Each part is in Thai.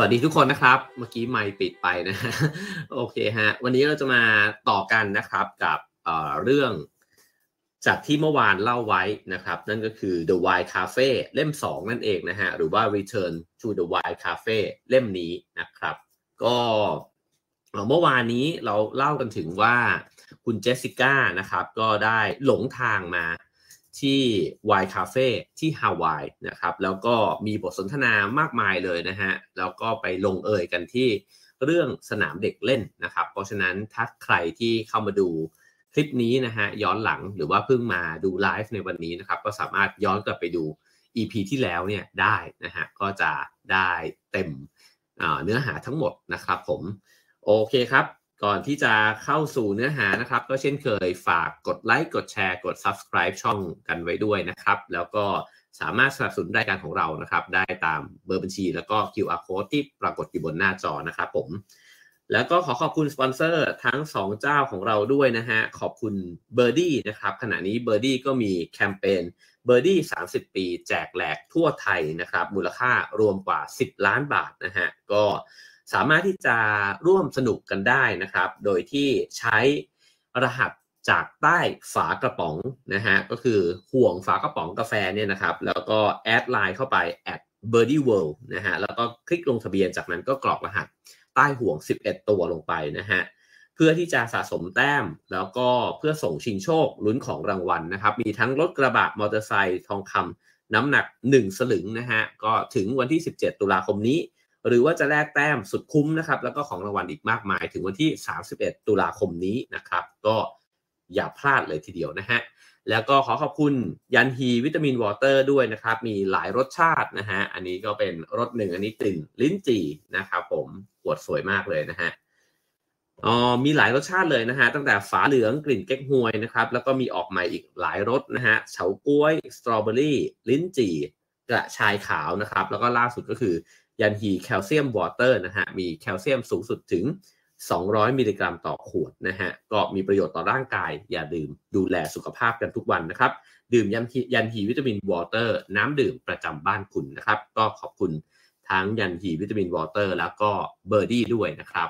วัสดีทุกคนนะครับ เมื่อกี้ไม่ปิดไปนะฮะโอเคฮะ วันนี้เราจะมาต่อกันนะครับกับเเรื่องจากที่เมื่อวานเล่าไว้นะครับ นั่นก็คือ The Wild Cafe เล่ม 2 นั่นเองนะฮะ หรือว่า Return to the Wild Cafe เล่มนี้นะครับ ก็เมื่อวานนี้เราเล่ากันถึงว่าคุณเจสสิก้านะครับ ก็ได้หลงทางมา ที่วายคาเฟ่ที่ฮาวายนะครับ แล้วก็มีบทสนทนามากมายเลยนะฮะ แล้วก็ไปลงเอยกันที่เรื่องสนามเด็กเล่นนะครับ เพราะฉะนั้นถ้าใครที่เข้ามาดูคลิปนี้นะฮะย้อนหลังหรือว่าเพิ่งมาดูไลฟ์ในวันนี้นะครับ ก็สามารถย้อนกลับไปดู EP ที่แล้วเนี่ยได้นะฮะก็จะได้เต็มเนื้อหาทั้งหมดนะครับผม โอเคครับ ก่อนที่จะเข้าสู่เนื้อหานะครับ ก็เช่นเคยฝากกดไลค์กดแชร์กด subscribe ช่องกันไว้ด้วยนะครับ แล้วก็สามารถสนับสนุนรายการของเรานะครับ ได้ตามเบอร์บัญชี แล้วก็ QR code ที่ปรากฏอยู่บนหน้าจอนะครับผม แล้วก็ขอขอบคุณสปอนเซอร์ทั้ง 2 เจ้าของเราด้วยนะฮะ ขอบคุณเบอร์ดี้นะครับขณะนี้เบอร์ดี้ก็มีแคมเปญเบอร์ดี้30 ปี แจกแหลกทั่วไทยนะครับ มูลค่ารวมกว่า 10 ล้านบาทนะฮะก็ สามารถที่จะร่วมสนุกกันได้นะครับ โดยที่ใช้รหัสจากใต้ฝากระป๋องนะฮะก็คือห่วงฝากระป๋องกาแฟเนี่ยนะครับ แล้วก็แอดไลน์เข้าไป at birdie world นะฮะแล้วก็คลิกลงทะเบียนจากนั้นก็กรอกรหัสใต้ห่วง 11 ตัวลงไปนะฮะเพื่อที่จะสะสมแต้ม แล้วก็เพื่อส่งชิงโชคลุ้นของรางวัลนะครับ มีทั้งรถกระบะมอเตอร์ไซค์ทองคำน้ำหนัก 1 สลึงนะฮะก็ถึงวันที่ 17 ตุลาคมนี้ หรือว่าจะแลกแต้มสุดคุ้มนะครับ แล้วก็ของรางวัลอีกมากมาย ถึงวันที่ 31 ตุลาคมนี้นะครับ ก็อย่าพลาดเลยทีเดียวนะฮะแล้วก็ขอขอบคุณยันฮีวิตามินวอเตอร์ด้วยนะครับ มีหลายรสชาตินะฮะ อันนี้ก็เป็นรสหนึ่ง อันนี้กลิ่นลิ้นจี่นะครับผมขวดสวยมากเลยนะฮะอ๋อมีหลายรสชาติเลยนะฮะ ตั้งแต่ฝาเหลืองกลิ่นเก๊กฮวยนะครับ แล้วก็มีออกใหม่อีกหลายรสนะฮะเฉาก้วย สตรอเบอรี่ ลิ้นจี่ กระชายขาวนะครับ แล้วก็ล่าสุดก็คือ ยันฮีแคลเซียมวอเตอร์นะฮะมีแคลเซียมสูงสุดถึง 200 มิลลิกรัมต่อขวดนะฮะก็มีประโยชน์ต่อร่างกาย อย่าลืมดูแลสุขภาพกันทุกวันนะครับ ดื่มยันฮียันฮีวิตามินวอเตอร์น้ำดื่มประจำบ้านคุณนะครับ ก็ขอบคุณทั้งยันฮีวิตามินวอเตอร์แล้วก็เบอร์ดี้ด้วยนะครับ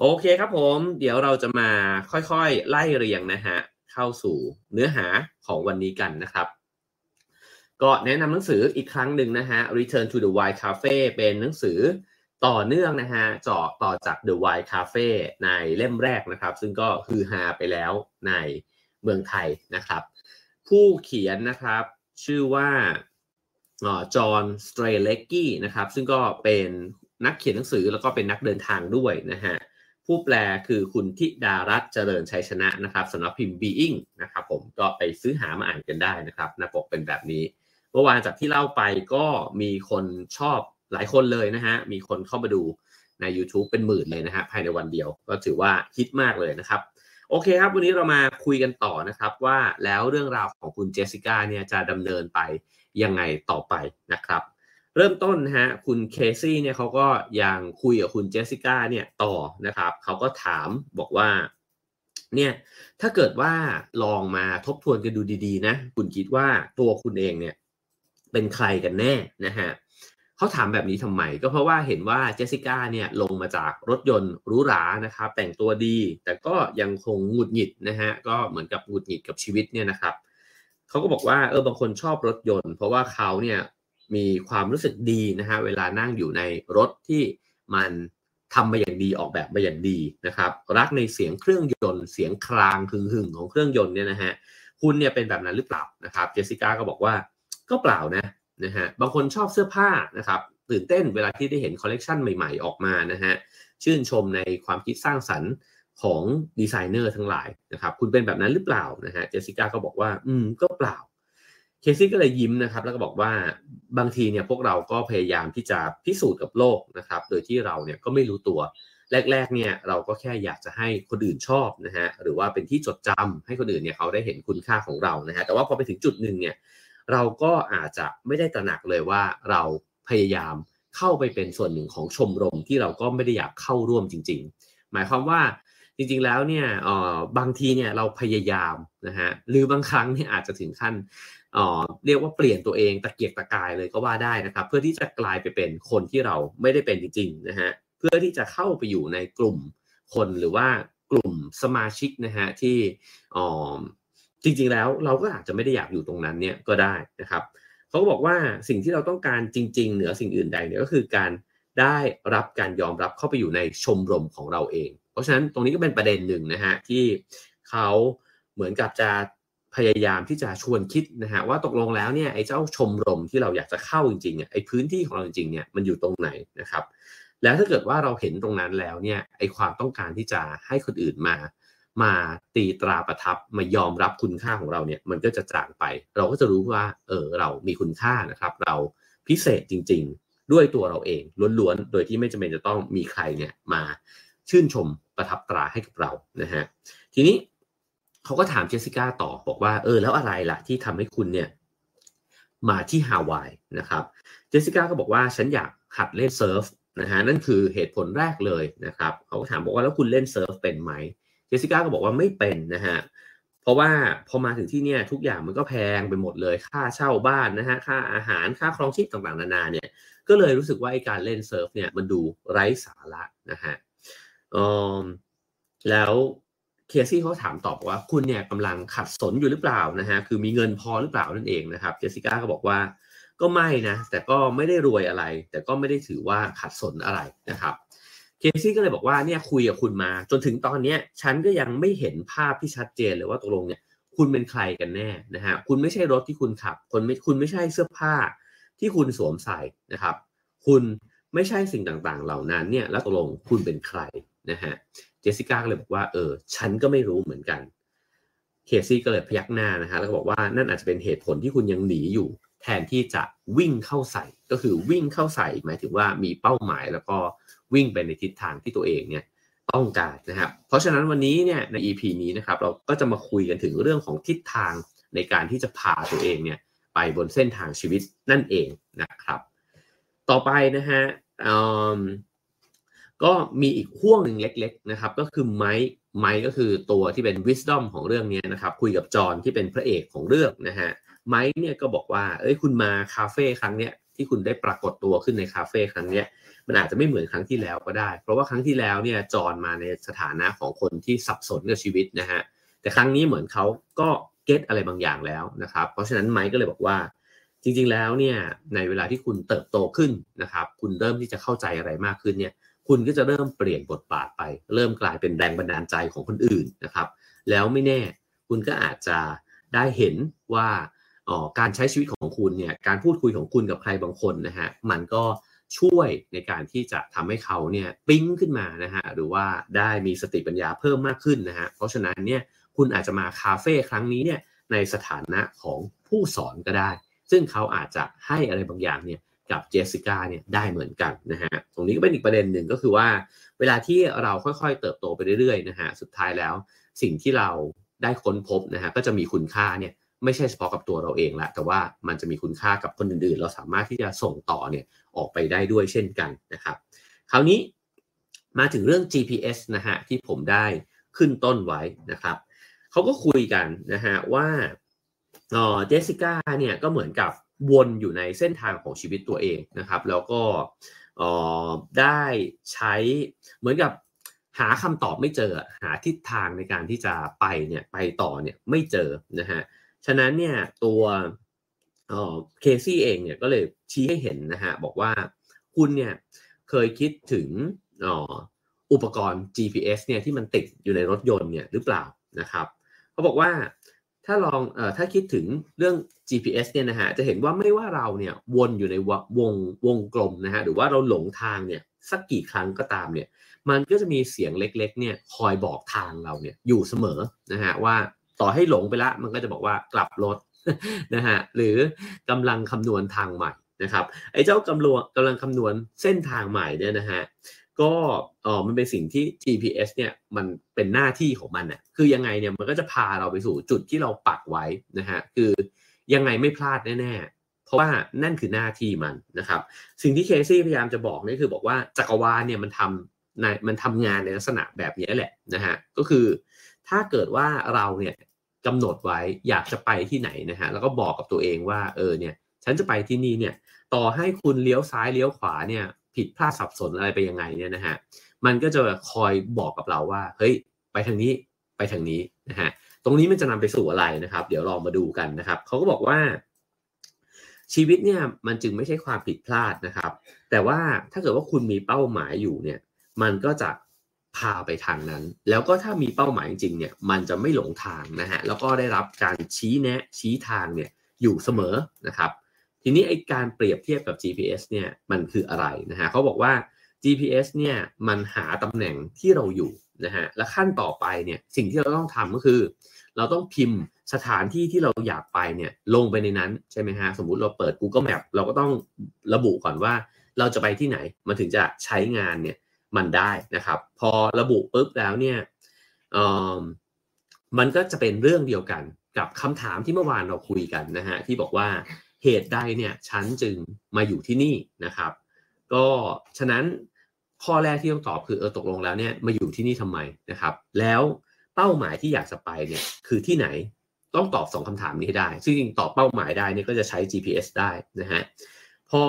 โอเคครับผม เดี๋ยวเราจะมาค่อยๆ ไล่เรียงนะฮะเข้าสู่เนื้อหาของวันนี้กันนะครับ ก็แนะนำหนังสืออีกครั้งหนึ่งนะฮะ Return to the Wild Cafe เป็นหนังสือต่อเนื่องนะฮะเจาะต่อจาก The Wild Cafe ในเล่มแรกนะครับ ซึ่งก็คือฮาไปแล้วในเมืองไทยนะครับ ผู้เขียนนะครับชื่อว่าจอห์นสเตรเลกกี้นะครับ ซึ่งก็เป็นนักเขียนหนังสือแล้วก็เป็นนักเดินทางด้วยนะฮะผู้แปลคือคุณทิดารัตเจริญชัยชนะนะครับสำนักพิมพ์ Being นะครับผมก็ไปซื้อหามาอ่านกันได้นะครับหน้าปกเป็นแบบนี้ เมื่อวานจากที่เล่าไปก็มีคนชอบหลายคนเลยนะฮะ มีคนเข้ามาดูใน YouTube เป็นหมื่นเลยนะฮะภายในวันเดียวก็ถือว่าฮิตมากเลยนะครับ โอเคครับ วันนี้เรามาคุยกันต่อนะครับว่าแล้วเรื่องราวของคุณเจสสิก้าเนี่ยจะดำเนินไปยังไงต่อไปนะครับ เริ่มต้นนะฮะคุณเคซี่เนี่ยเขาก็ยังคุยกับคุณเจสสิก้าเนี่ยต่อนะครับเขาก็ถามบอกว่าเนี่ยถ้าเกิดว่าลองมาทบทวนกันดูดีๆนะ คุณคิดว่าตัวคุณเองเนี่ย เป็นใครกันแน่นะฮะเขาถามแบบนี้ทำไม ก็เพราะว่าเห็นว่าเจสสิก้าเนี่ยลงมาจากรถยนต์หรูหรานะครับแต่งตัวดี แต่ก็ยังคงหงุดหงิดนะฮะก็เหมือนกับหงุดหงิดกับชีวิตเนี่ยนะครับเขาก็บอกว่าเออบางคนชอบรถยนต์ เพราะว่าเขาเนี่ยมีความรู้สึกดีนะฮะเวลานั่งอยู่ในรถที่มันทำมาอย่างดีออกแบบมาอย่างดีนะครับ รักในเสียงเครื่องยนต์เสียงครางหึ่งของเครื่องยนต์เนี่ยนะฮะคุณเนี่ยเป็นแบบนั้นหรือเปล่านะครับเจสสิก้าก็บอกว่า ก็เปล่านะนะฮะบางคนชอบเสื้อผ้านะครับตื่นเต้นเวลาที่ได้เห็นคอลเลกชันใหม่ๆออกมานะฮะชื่นชมในความคิดสร้างสรรค์ของดีไซเนอร์ทั้งหลายนะครับคุณเป็นแบบนั้นหรือเปล่านะฮะเจสสิก้าก็บอกว่าอืมก็เปล่าเคซี่ก็เลยยิ้มนะครับแล้วก็บอกว่าบางทีเนี่ยพวกเราก็พยายามที่จะพิสูจน์กับโลกนะครับโดยที่เราเนี่ยก็ไม่รู้ตัวแรกๆเนี่ยเราก็แค่อยากจะให้คนอื่นชอบนะฮะหรือว่าเป็นที่จดจำให้คนอื่นเนี่ยเขาได้เห็นคุณค่าของเรานะฮะแต่ว่าพอไปถึงจุดหนึ่งเนี่ย เราก็อาจจะไม่ได้ตระหนักเลยว่าเราพยายามเข้าไปเป็นส่วนหนึ่งของชมรมที่เราก็ไม่ได้อยากเข้าร่วมจริง ๆ หมายความว่าจริงๆแล้วเนี่ยบางทีเนี่ยเราพยายามนะฮะหรือบางครั้งเนี่ยอาจจะถึงขั้นอ๋อเรียกว่าเปลี่ยนตัวเองตะเกียกตะกายเลยก็ว่าได้นะครับ เพื่อที่จะกลายไปเป็นคนที่เราไม่ได้เป็นจริงๆนะฮะเพื่อที่จะเข้าไปอยู่ในกลุ่มคนหรือว่ากลุ่มสมาชิกนะฮะที่ออ จริงๆแล้วเราก็อาจจะไม่ได้อยากอยู่ตรงนั้นเนี่ยก็ได้นะครับเขาก็บอกว่าสิ่งที่เราต้องการจริง ๆ เหนือสิ่งอื่นใดเนี่ยก็คือการได้รับการยอมรับเข้าไปอยู่ในชมรมของเราเอง เพราะฉะนั้นตรงนี้ก็เป็นประเด็นหนึ่งนะฮะที่เขาเหมือนกับจะพยายามที่จะชวนคิดนะฮะว่าตกลงแล้วเนี่ยไอ้เจ้าชมรมที่เราอยากจะเข้าจริงๆเนี่ยไอ้พื้นที่ของเราจริงๆเนี่ยมันอยู่ตรงไหนนะครับ แล้วถ้าเกิดว่าเราเห็นตรงนั้นแล้วเนี่ยไอ้ความต้องการที่จะให้คนอื่นมา มาตีตราประทับมายอมรับคุณค่าของเราเนี่ยมันก็จะจางไป เราก็จะรู้ว่าเออเรามีคุณค่านะครับ เราพิเศษจริง ๆ ด้วยตัวเราเองล้วนๆ โดยที่ไม่จำเป็นจะต้องมีใครเนี่ยมาชื่นชมประทับตราให้กับเรานะฮะทีนี้เขาก็ถามเจสสิก้าต่อบอกว่าเออแล้วอะไรล่ะที่ทำให้คุณเนี่ยมาที่ฮาวายนะครับเจสสิก้าก็บอกว่าฉันอยากหัดเล่นเซิร์ฟนะฮะนั่นคือเหตุผลแรกเลยนะครับเขาก็ถามบอกว่าแล้วคุณเล่นเซิร์ฟเป็นไหม เจสสิก้าก็บอกว่าไม่เป็นนะฮะเพราะว่าพอมาถึงที่เนี่ยทุกอย่างมันก็แพงไปหมดเลย ค่าเช่าบ้านนะฮะค่าอาหารค่าครองชีพต่างๆ นานาเนี่ยก็เลยรู้สึกว่าไอการเล่นเซิร์ฟเนี่ยมันดูไร้สาระนะฮะแล้วเคซี่เขาถามต่อว่าคุณเนี่ยกำลังขัดสนอยู่หรือเปล่านะฮะคือมีเงินพอหรือเปล่านั่นเองนะครับเจสสิก้าก็บอกว่าก็ไม่นะแต่ก็ไม่ได้รวยอะไร แต่ก็ไม่ได้ถือว่าขัดสนอะไรนะครับ เคซี่ก็เลยบอกว่าเนี่ยคุยกับคุณมา จนถึงตอนนี้ฉันก็ยังไม่เห็นภาพที่ชัดเจนเลยว่าตกลงเนี่ยคุณเป็นใครกันแน่นะฮะคุณไม่ใช่รถที่คุณขับคนไม่คุณไม่ใช่เสื้อผ้าที่คุณสวมใส่นะครับ คุณไม่ใช่สิ่งต่างๆ เหล่านั้นเนี่ยแล้วตกลงคุณเป็นใครนะฮะเจสสิก้าก็เลยบอกว่าเออฉันก็ไม่รู้เหมือนกันเคซี่ก็เลยพยักหน้านะฮะแล้วก็บอกว่านั่นอาจจะเป็นเหตุผลที่คุณยังหนีอยู่แทนที่จะวิ่งเข้าใส่ก็คือวิ่งเข้าใส่หมายถึงว่ามีเป้าหมายแล้วก็ วิ่งไปในทิศทางที่ตัวเองเนี่ยต้องการนะครับ เพราะฉะนั้นวันนี้เนี่ยใน EP นี้นะครับเราก็จะมาคุยกันถึงเรื่องของทิศทางในการที่จะพาตัวเองเนี่ยไปบนเส้นทางชีวิตนั่นเองนะครับ ต่อไปนะฮะก็มีอีกห่วงหนึ่งเล็ก ๆนะครับ ก็คือไมค์ไมค์ก็คือตัวที่เป็น wisdom ของเรื่องนี้นะครับ คุยกับจอห์นที่เป็นพระเอกของเรื่องนะฮะไมค์เนี่ยก็บอกว่า เอ้ยคุณมาคาเฟ่ครั้งเนี้ย ที่คุณได้ปรากฏตัวขึ้นในคาเฟ่ครั้งนี้มันอาจจะไม่เหมือนครั้งที่แล้วก็ได้ เพราะว่าครั้งที่แล้วเนี่ยจอนมาในสถานะของคนที่สับสนกับชีวิตนะฮะแต่ครั้งนี้เหมือนเขาก็เก็ตอะไรบางอย่างแล้วนะครับเพราะฉะนั้นไมค์ก็เลยบอกว่าจริงๆแล้วเนี่ยในเวลาที่คุณเติบโตขึ้นนะครับคุณเริ่มที่จะเข้าใจอะไรมากขึ้นเนี่ยคุณก็จะเริ่มเปลี่ยนบทบาทไป เริ่มกลายเป็นแรงบันดาลใจของคนอื่นนะครับ แล้วไม่แน่คุณก็อาจจะได้เห็นว่า การใช้ชีวิตของคุณเนี่ยการพูดคุยของคุณกับใครบางคนนะฮะมันก็ช่วยในการที่จะทำให้เขาเนี่ยปิ้งขึ้นมานะฮะหรือว่าได้มีสติปัญญาเพิ่มมากขึ้นนะฮะเพราะฉะนั้นเนี่ยคุณอาจจะมาคาเฟ่ครั้งนี้เนี่ยในสถานะของผู้สอนก็ได้ ซึ่งเขาอาจจะให้อะไรบางอย่างเนี่ยกับเจสสิก้าเนี่ยได้เหมือนกันนะฮะตรงนี้ก็เป็นอีกประเด็นหนึ่งก็คือว่า เวลาที่เราค่อยๆ เติบโตไปเรื่อยๆนะฮะสุดท้ายแล้ว สิ่งที่เราได้ค้นพบนะฮะก็จะมีคุณค่าเนี่ย ไม่ใช่เฉพาะกับตัวเราเองละแต่ว่ามันจะมีคุณค่ากับคนอื่นๆ เราสามารถที่จะส่งต่อเนี่ยออกไปได้ด้วยเช่นกันนะครับ คราวนี้มาถึงเรื่อง GPS นะฮะที่ผมได้ขึ้นต้นไว้นะครับเขาก็คุยกันนะฮะว่าเจสสิก้าเนี่ยก็เหมือนกับวนอยู่ในเส้นทางของชีวิตตัวเองนะครับ แล้วก็ได้ใช้เหมือนกับหาคำตอบไม่เจอหาทิศทางในการที่จะไปเนี่ยไปต่อเนี่ยไม่เจอนะฮะ ฉะนั้นเนี่ยตัวเคซี่เองเนี่ยก็เลยชี้ให้เห็นนะฮะบอกว่าคุณเนี่ยเคยคิดถึงอุปกรณ์ GPS เนี่ยที่มันติดอยู่ในรถยนต์เนี่ยหรือเปล่านะครับเขาบอกว่าถ้าลองเอ่อถ้าคิดถึงเรื่อง GPS เนี่ยนะฮะจะเห็นว่าไม่ว่าเราเนี่ยวนอยู่ในวงวงกลมนะฮะหรือว่าเราหลงทางเนี่ยสักกี่ครั้งก็ตามเนี่ยมันก็จะมีเสียงเล็กๆเนี่ยคอยบอกทางเราเนี่ยอยู่เสมอนะฮะว่า ต่อให้หลงไปละมันก็จะบอกว่ากลับรถนะฮะหรือกำลังคำนวณทางใหม่นะครับไอ้เจ้ากำลังกำลังคำนวณเส้นทางใหม่เนี่ยนะฮะก็เออมันเป็นสิ่งที่ GPS เนี่ยมันเป็นหน้าที่ของมันอะคือยังไงเนี่ยมันก็จะพาเราไปสู่จุดที่เราปักไว้นะฮะคือยังไงไม่พลาดแน่ๆ เพราะว่านั่นคือหน้าที่มันนะครับสิ่งที่เคซี่พยายามจะบอกนี่คือบอกว่าจักรวาลเนี่ยมันทำในมันทำงานในลักษณะแบบนี้แหละนะฮะก็คือถ้าเกิดว่าเราเนี่ย กำหนดไว้อยากจะไปที่ไหนนะฮะแล้วก็บอกกับตัวเองว่าเออเนี่ยฉันจะไปที่นี่เนี่ยต่อให้คุณเลี้ยวซ้ายเลี้ยวขวาเนี่ยผิดพลาดสับสนอะไรไปยังไงเนี่ยนะฮะมันก็จะคอยบอกกับเราว่าเฮ้ยไปทางนี้ไปทางนี้นะฮะตรงนี้มันจะนำไปสู่อะไรนะครับ เดี๋ยวลองมาดูกันนะครับเขาก็บอกว่า ชีวิตเนี่ยมันจึงไม่ใช่ความผิดพลาดนะครับ แต่ว่าถ้าเกิดว่าคุณมีเป้าหมายอยู่เนี่ยมันก็จะ พาไปทางนั้น แล้วก็ถ้ามีเป้าหมายจริงๆเนี่ยมันจะไม่หลงทางนะฮะแล้วก็ได้รับการชี้แนะชี้ทางเนี่ยอยู่เสมอนะครับ ทีนี้ไอการเปรียบเทียบกับ GPS เนี่ยมันคืออะไรนะฮะเขาบอกว่า GPS เนี่ยมันหาตำแหน่งที่เราอยู่นะฮะและขั้นต่อไปเนี่ยสิ่งที่เราต้องทำก็คือ เราต้องพิมพ์สถานที่ที่เราอยากไปเนี่ยลงไปในนั้นใช่ไหมฮะสมมุติเราเปิด Google Map เราก็ต้องระบุก่อนว่าเราจะไปที่ไหนมันถึงจะใช้งานเนี่ย มันได้นะครับ พอระบุปุ๊บแล้วเนี่ยมันก็จะเป็นเรื่องเดียวกันกับคำถามที่เมื่อวานเราคุยกันนะฮะที่บอกว่าเหตุใดเนี่ยฉันจึงมาอยู่ที่นี่นะครับ ก็ฉะนั้นข้อแรกที่ต้องตอบคือเออตกลงแล้วเนี่ยมาอยู่ที่นี่ทำไมนะครับ แล้วเป้าหมายที่อยากจะไปเนี่ยคือที่ไหนต้องตอบสองคำถามนี้ได้ ซึ่งตอบเป้าหมายได้เนี่ยก็จะใช้ GPS ได้นะฮะ พอ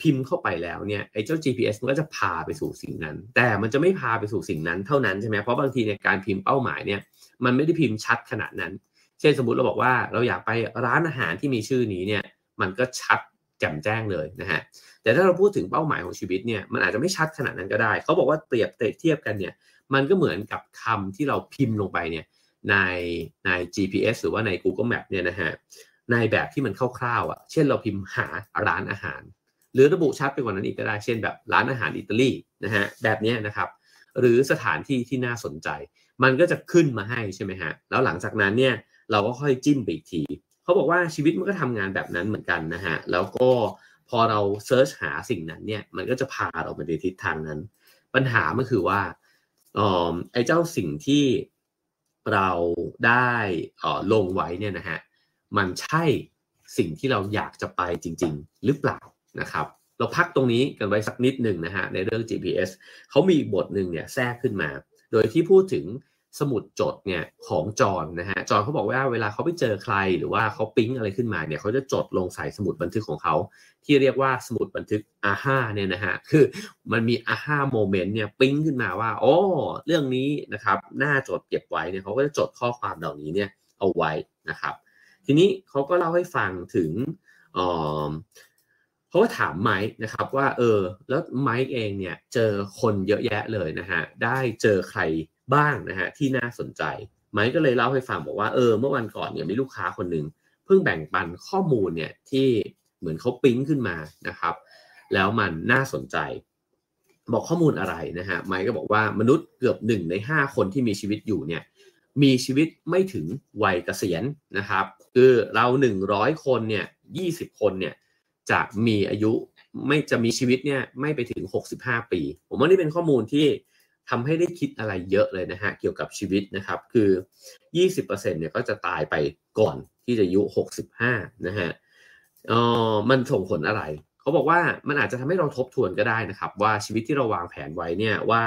พิมพ์เข้าไปแล้วเนี่ยไอ้เจ้า GPS มันก็จะพาไปสู่สิ่งนั้น แต่มันจะไม่พาไปสู่สิ่งนั้นเท่านั้นใช่ไหมเพราะบางทีในการพิมพ์เป้าหมายเนี่ยมันไม่ได้พิมพ์ชัดขนาดนั้น เช่นสมมติเราบอกว่าเราอยากไปร้านอาหารที่มีชื่อนี้เนี่ยมันก็ชัดแจ่มแจ้งเลยนะฮะแต่ถ้าเราพูดถึงเป้าหมายของชีวิตเนี่ยมันอาจจะไม่ชัดขนาดนั้นก็ได้ เขาบอกว่าเปรียบเทียบกันเนี่ยมันก็เหมือนกับคำที่เราพิมพ์ลงไปเนี่ยในใน GPS หรือว่าใน Google Map เนี่ยนะฮะ ในแบบที่มันคร่าวๆอะ เช่นเราพิมพ์หาร้านอาหาร หรือระบุชัดไปกว่านั้นอีกก็ได้ เช่นแบบร้านอาหารอิตาลีนะฮะ แบบนี้นะครับ หรือสถานที่ที่น่าสนใจ มันก็จะขึ้นมาให้ใช่ไหมฮะ แล้วหลังจากนั้นเนี่ยเราก็ค่อยจิ้มไปอีกที เขาบอกว่าชีวิตมันก็ทำงานแบบนั้นเหมือนกันนะฮะ แล้วก็พอเราเซิร์ชหาสิ่งนั้นเนี่ย มันก็จะพาเราไปในทิศทางนั้น ปัญหามันคือว่าอ๋อไอ้เจ้าสิ่งที่เราได้ลงไว้เนี่ยนะฮะ มันใช่สิ่งที่เราอยากจะไปจริง ๆ หรือเปล่านะครับ เราพักตรงนี้กันไว้สักนิดหนึ่งนะฮะในเรื่อง GPS เขามีบทหนึ่งเนี่ยแทรกขึ้นมา โดยที่พูดถึงสมุดจดเนี่ยของจอนนะฮะจอนเขาบอกว่าเวลาเขาไปเจอใครหรือว่าเขาปิ๊งอะไรขึ้นมาเนี่ยเขาจะจดลงใส่สมุดบันทึกของเขาที่เรียกว่าสมุดบันทึกอาห้าเนี่ยนะฮะคือมันมีอาห้าโมเมนต์เนี่ยปิ๊งขึ้นมาว่าโอ้เรื่องนี้นะครับน่าจดเก็บไว้เนี่ยเขาก็จะจดข้อความเหล่านี้เนี่ยเอาไว้นะครับ ทีนี้เขาก็เล่าให้ฟังถึงเขาก็ถามไมค์นะครับว่าเออแล้วไมค์เองเนี่ยเจอคนเยอะแยะเลยนะฮะได้เจอใครบ้างนะฮะที่น่าสนใจไมค์ก็เลยเล่าให้ฟังบอกว่าเออเมื่อวันก่อนเนี่ยมีลูกค้าคนหนึ่งเพิ่งแบ่งปันข้อมูลเนี่ยที่เหมือนเขาปิ๊งขึ้นมานะครับ แล้วมันน่าสนใจ บอกข้อมูลอะไรนะฮะไมค์ก็บอกว่ามนุษย์เกือบหนึ่งในห้าคนที่มีชีวิตอยู่เนี่ยมีชีวิตไม่ถึงวัยเกษียณนะครับ คือเราหนึ่งร้อยคนเนี่ยยี่สิบคนเนี่ยจะมีอายุไม่จะมีชีวิตเนี่ยไม่ไปถึงหกสิบห้าปี ผมว่านี่เป็นข้อมูลที่ทำให้ได้คิดอะไรเยอะเลยนะฮะเกี่ยวกับชีวิตนะครับ คือ 20%เนี่ยก็จะตายไปก่อนที่จะอายุ 65 นะฮะเออมันส่งผลอะไร เขาบอกว่ามันอาจจะทำให้เราทบทวนก็ได้นะครับ ว่าชีวิตที่เราวางแผนไว้เนี่ยว่า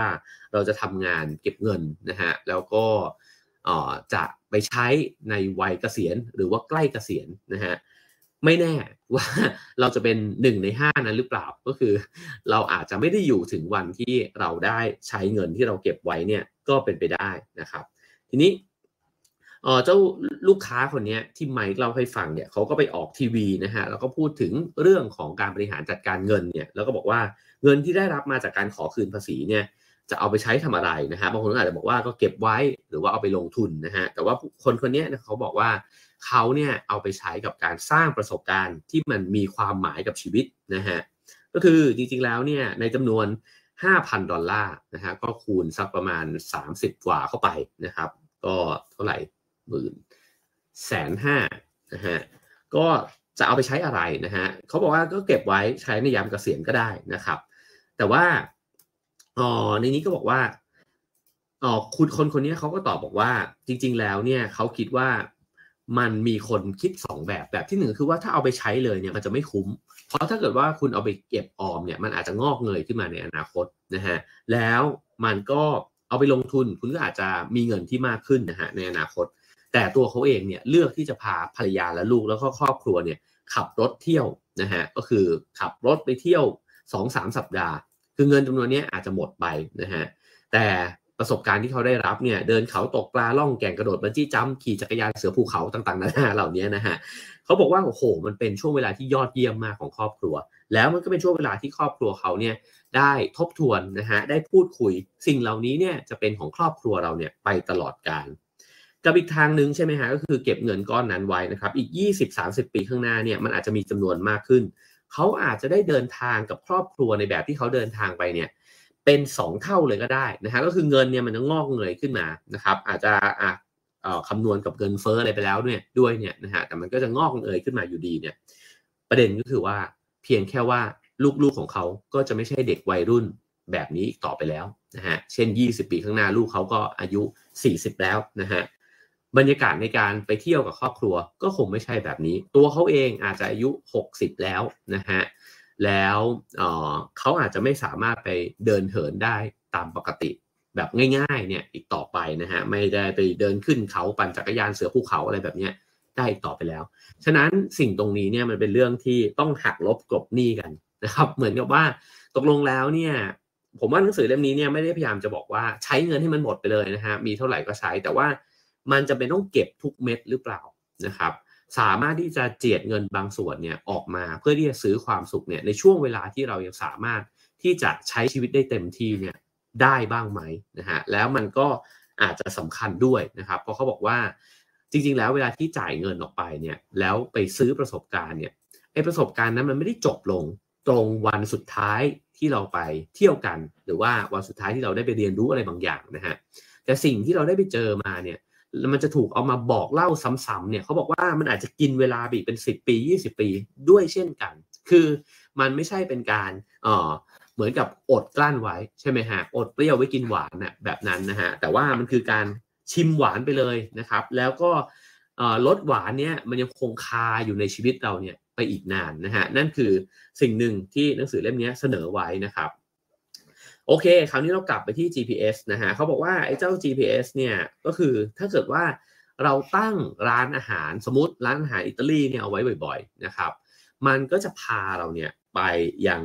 เราจะทำงานเก็บเงินนะฮะแล้วก็ จะไปใช้ในวัยเกษียณหรือว่าใกล้เกษียณนะฮะไม่แน่ว่าเราจะเป็นหนึ่งในห้านั้นหรือเปล่าก็คือ เราอาจจะไม่ได้อยู่ถึงวันที่เราได้ใช้เงินที่เราเก็บไว้เนี่ยก็เป็นไปได้นะครับ ทีนี้เจ้าลูกค้าคนนี้ที่ไมค์เล่าให้ฟังเนี่ยเขาก็ไปออกทีวีนะฮะแล้วก็พูดถึงเรื่องของการบริหารจัดการเงินเนี่ยแล้วก็บอกว่าเงินที่ได้รับมาจากการขอคืนภาษีเนี่ย จะเอาไปใช้ทำอะไรนะฮะบางคนอาจจะบอกว่าก็เก็บไว้หรือว่าเอาไปลงทุนนะฮะแต่ว่าคนคนนี้เขาบอกว่าเขาเนี่ยเอาไปใช้กับการสร้างประสบการณ์ที่มันมีความหมายกับชีวิตนะฮะก็คือจริงๆแล้วเนี่ยในจำนวน 5,000 ดอลลาร์นะฮะก็คูณสักประมาณ 30 กว่าเข้าไปนะครับ ก็เท่าไหร่หมื่นแสนห้านะฮะก็จะเอาไปใช้อะไรนะฮะเขาบอกว่าก็เก็บไว้ใช้ในยามเกษียณก็ได้นะครับ แต่ว่า อ๋อในนี้ก็บอกว่าอ๋อคุณคนคนนี้เขาก็ตอบบอกว่า จริง ๆ แล้วเนี่ยเขาคิดว่ามันมีคนคิด 2 แบบแบบที่หนึ่งคือว่าถ้าเอาไปใช้เลยเนี่ยมันจะไม่คุ้ม เพราะถ้าเกิดว่าคุณเอาไปเก็บออมเนี่ยมันอาจจะงอกเงยขึ้นมาในอนาคตนะฮะแล้วมันก็เอาไปลงทุนคุณก็อาจจะมีเงินที่มากขึ้นนะฮะในอนาคต แต่ต่ตัวเขาเองเนี่ยเลือกที่จะพาภรรยาและลูกแล้วก็ครอบครัวเนี่ยขับรถเที่ยวนะฮะก็คือขับรถไปเที่ยว2อสสัปดาห์ คือเงินจำนวนนี้อาจจะหมดไปนะฮะแต่ประสบการณ์ที่เขาได้รับเนี่ยเดินเขาตกปลาล่องแก่งกระโดดบันจี้จัมขี่จักรยานเสือภูเขาต่างๆนานาเหล่านี้นะฮะเขาบอกว่าโอ้โหมันเป็นช่วงเวลาที่ยอดเยี่ยมมากของครอบครัว แล้วมันก็เป็นช่วงเวลาที่ครอบครัวเขาเนี่ยได้ทบทวนนะฮะได้พูดคุยสิ่งเหล่านี้เนี่ยจะเป็นของครอบครัวเราเนี่ยไปตลอดกาลกับอีกทางหนึ่งใช่ไหมฮะก็คือเก็บเงินก้อนนั้นไว้นะครับอีก 20-30 ปีข้างหน้าเนี่ยมันอาจจะมีจำนวนมากขึ้น เขาอาจจะได้เดินทางกับครอบครัวในแบบที่เขาเดินทางไปเนี่ยเป็น 2 เท่าเลยก็ได้นะฮะก็คือเงินเนี่ยมันจะงอกเงยขึ้นมานะครับอาจจะอะคำนวณกับเงินเฟ้ออะไรไปแล้วเนี่ยด้วยเนี่ยนะฮะแต่มันก็จะงอกเงยขึ้นมาอยู่ดีเนี่ยประเด็นก็คือว่าเพียงแค่ว่าลูกๆของเขาก็จะไม่ใช่เด็กวัยรุ่นแบบนี้อีกต่อไปแล้วนะฮะเช่น 20 ปีข้างหน้าลูกเขาก็อายุ 40 แล้วนะฮะ บรรยากาศในการไปเที่ยวกับครอบครัวก็คงไม่ใช่แบบนี้ ตัวเขาเองอาจจะอายุ 60 แล้วนะฮะแล้วเขาอาจจะไม่สามารถไปเดินเหินได้ตามปกติแบบง่ายๆเนี่ยอีกต่อไปนะฮะไม่ได้ไปเดินขึ้นเขาปั่นจักรยานเสือภูเขาอะไรแบบเนี้ยได้อีกต่อไปแล้ว ฉะนั้นสิ่งตรงนี้เนี่ยมันเป็นเรื่องที่ต้องหักลบกลบหนี้กันนะครับเหมือนกับว่าตกลงแล้วเนี่ยผมว่าหนังสือเล่มนี้เนี่ยไม่ได้พยายามจะบอกว่าใช้เงินให้มันหมดไปเลยนะฮะมีเท่าไหร่ก็ใช้แต่ว่า มันจะเป็นต้องเก็บทุกเม็ดหรือเปล่านะครับ สามารถที่จะเจียดเงินบางส่วนเนี่ยออกมาเพื่อที่จะซื้อความสุขเนี่ยในช่วงเวลาที่เรายังสามารถที่จะใช้ชีวิตได้เต็มที่เนี่ยได้บ้างไหมนะฮะแล้วมันก็อาจจะสำคัญด้วยนะครับเพราะเขาบอกว่าจริงๆ แล้วเวลาที่จ่ายเงินออกไปเนี่ยแล้วไปซื้อประสบการณ์เนี่ยไอประสบการณ์นั้นมันไม่ได้จบลงตรงวันสุดท้ายที่เราไปเที่ยวกัน หรือว่าวันสุดท้ายที่เราได้ไปเรียนรู้อะไรบางอย่างนะฮะแต่สิ่งที่เราได้ไปเจอมาเนี่ย แล้วมันจะถูกเอามาบอกเล่าซ้ำๆเนี่ยเขาบอกว่ามันอาจจะกินเวลาบีเป็น 10 ปี 20 ปีด้วยเช่นกัน คือมันไม่ใช่เป็นการเออเหมือนกับอดกลั้นไว้ใช่ไหมฮะอดเปรี้ยวไว้กินหวานนะแบบนั้นนะฮะแต่ว่ามันคือการชิมหวานไปเลยนะครับ แล้วก็ลดหวานเนี่ยมันยังคงคาอยู่ในชีวิตเราเนี่ยไปอีกนานนะฮะนั่นคือสิ่งหนึ่งที่หนังสือเล่มนี้เสนอไว้นะครับ โอเค คราวนี้เรากลับไปที่ GPS นะฮะเขาบอกว่าไอ้เจ้า GPS เนี่ยก็คือถ้าเกิดว่าเราตั้งร้านอาหารสมมติร้านอาหารอิตาลีเนี่ยเอาไว้บ่อยๆนะครับ มันก็จะพาเราเนี่ยไปยัง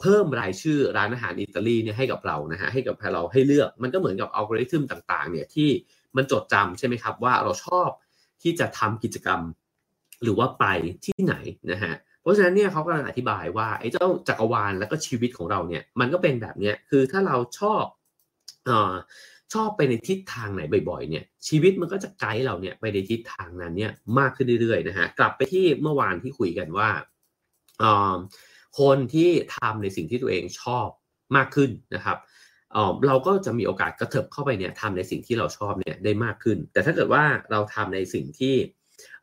เพิ่มรายชื่อร้านอาหารอิตาลีเนี่ยให้กับเรานะฮะให้กับเราให้เลือกมันก็เหมือนกับอัลกอริทึมต่างๆเนี่ยที่มันจดจำใช่ไหมครับว่าเราชอบที่จะทำกิจกรรม หรือว่าไปที่ไหนนะฮะ ราะฉะนั้นเนี่ยเขากำลังอธิบายว่าไอ้เจ้าจักรวาลแล้วก็ชีวิตของเราเนี่ยมันก็เป็นแบบเนี้ยคือถ้าเราชอบอชอบไปในทิศทางไหนบ่อยๆเนี่ยชีวิตมันก็จะไกด์เราเนี่ยไปในทิศทางนั้นเนี่ยมากขึ้นเรื่อยๆนะฮะกลับไปที่เมื่อวานที่คุยกันว่าคนที่ทำในสิ่งที่ตัวเองชอบมากขึ้นนะครับเราก็จะมีโอกาสกระเถิบเข้าไปเนี่ยทำในสิ่งที่เราชอบเนี่ยได้มากขึ้น แต่ถ้าเกิดว่าเราทำในสิ่งที่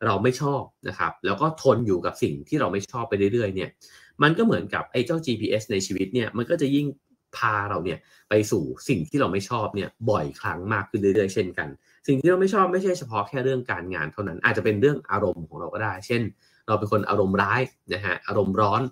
เราไม่ชอบนะครับ แล้วก็ทนอยู่กับสิ่งที่เราไม่ชอบไปเรื่อยๆเนี่ย มันก็เหมือนกับไอ้เจ้า GPS ในชีวิตเนี่ย มันก็จะยิ่งพาเราเนี่ยไปสู่สิ่งที่เราไม่ชอบเนี่ยบ่อยครั้งมากขึ้นเรื่อยๆ เช่นกัน สิ่งที่เราไม่ชอบไม่ใช่เฉพาะแค่เรื่องการงานเท่านั้น อาจจะเป็นเรื่องอารมณ์ของเราก็ได้ เช่น เราเป็นคนอารมณ์ร้ายนะฮะ อารมณ์ร้อน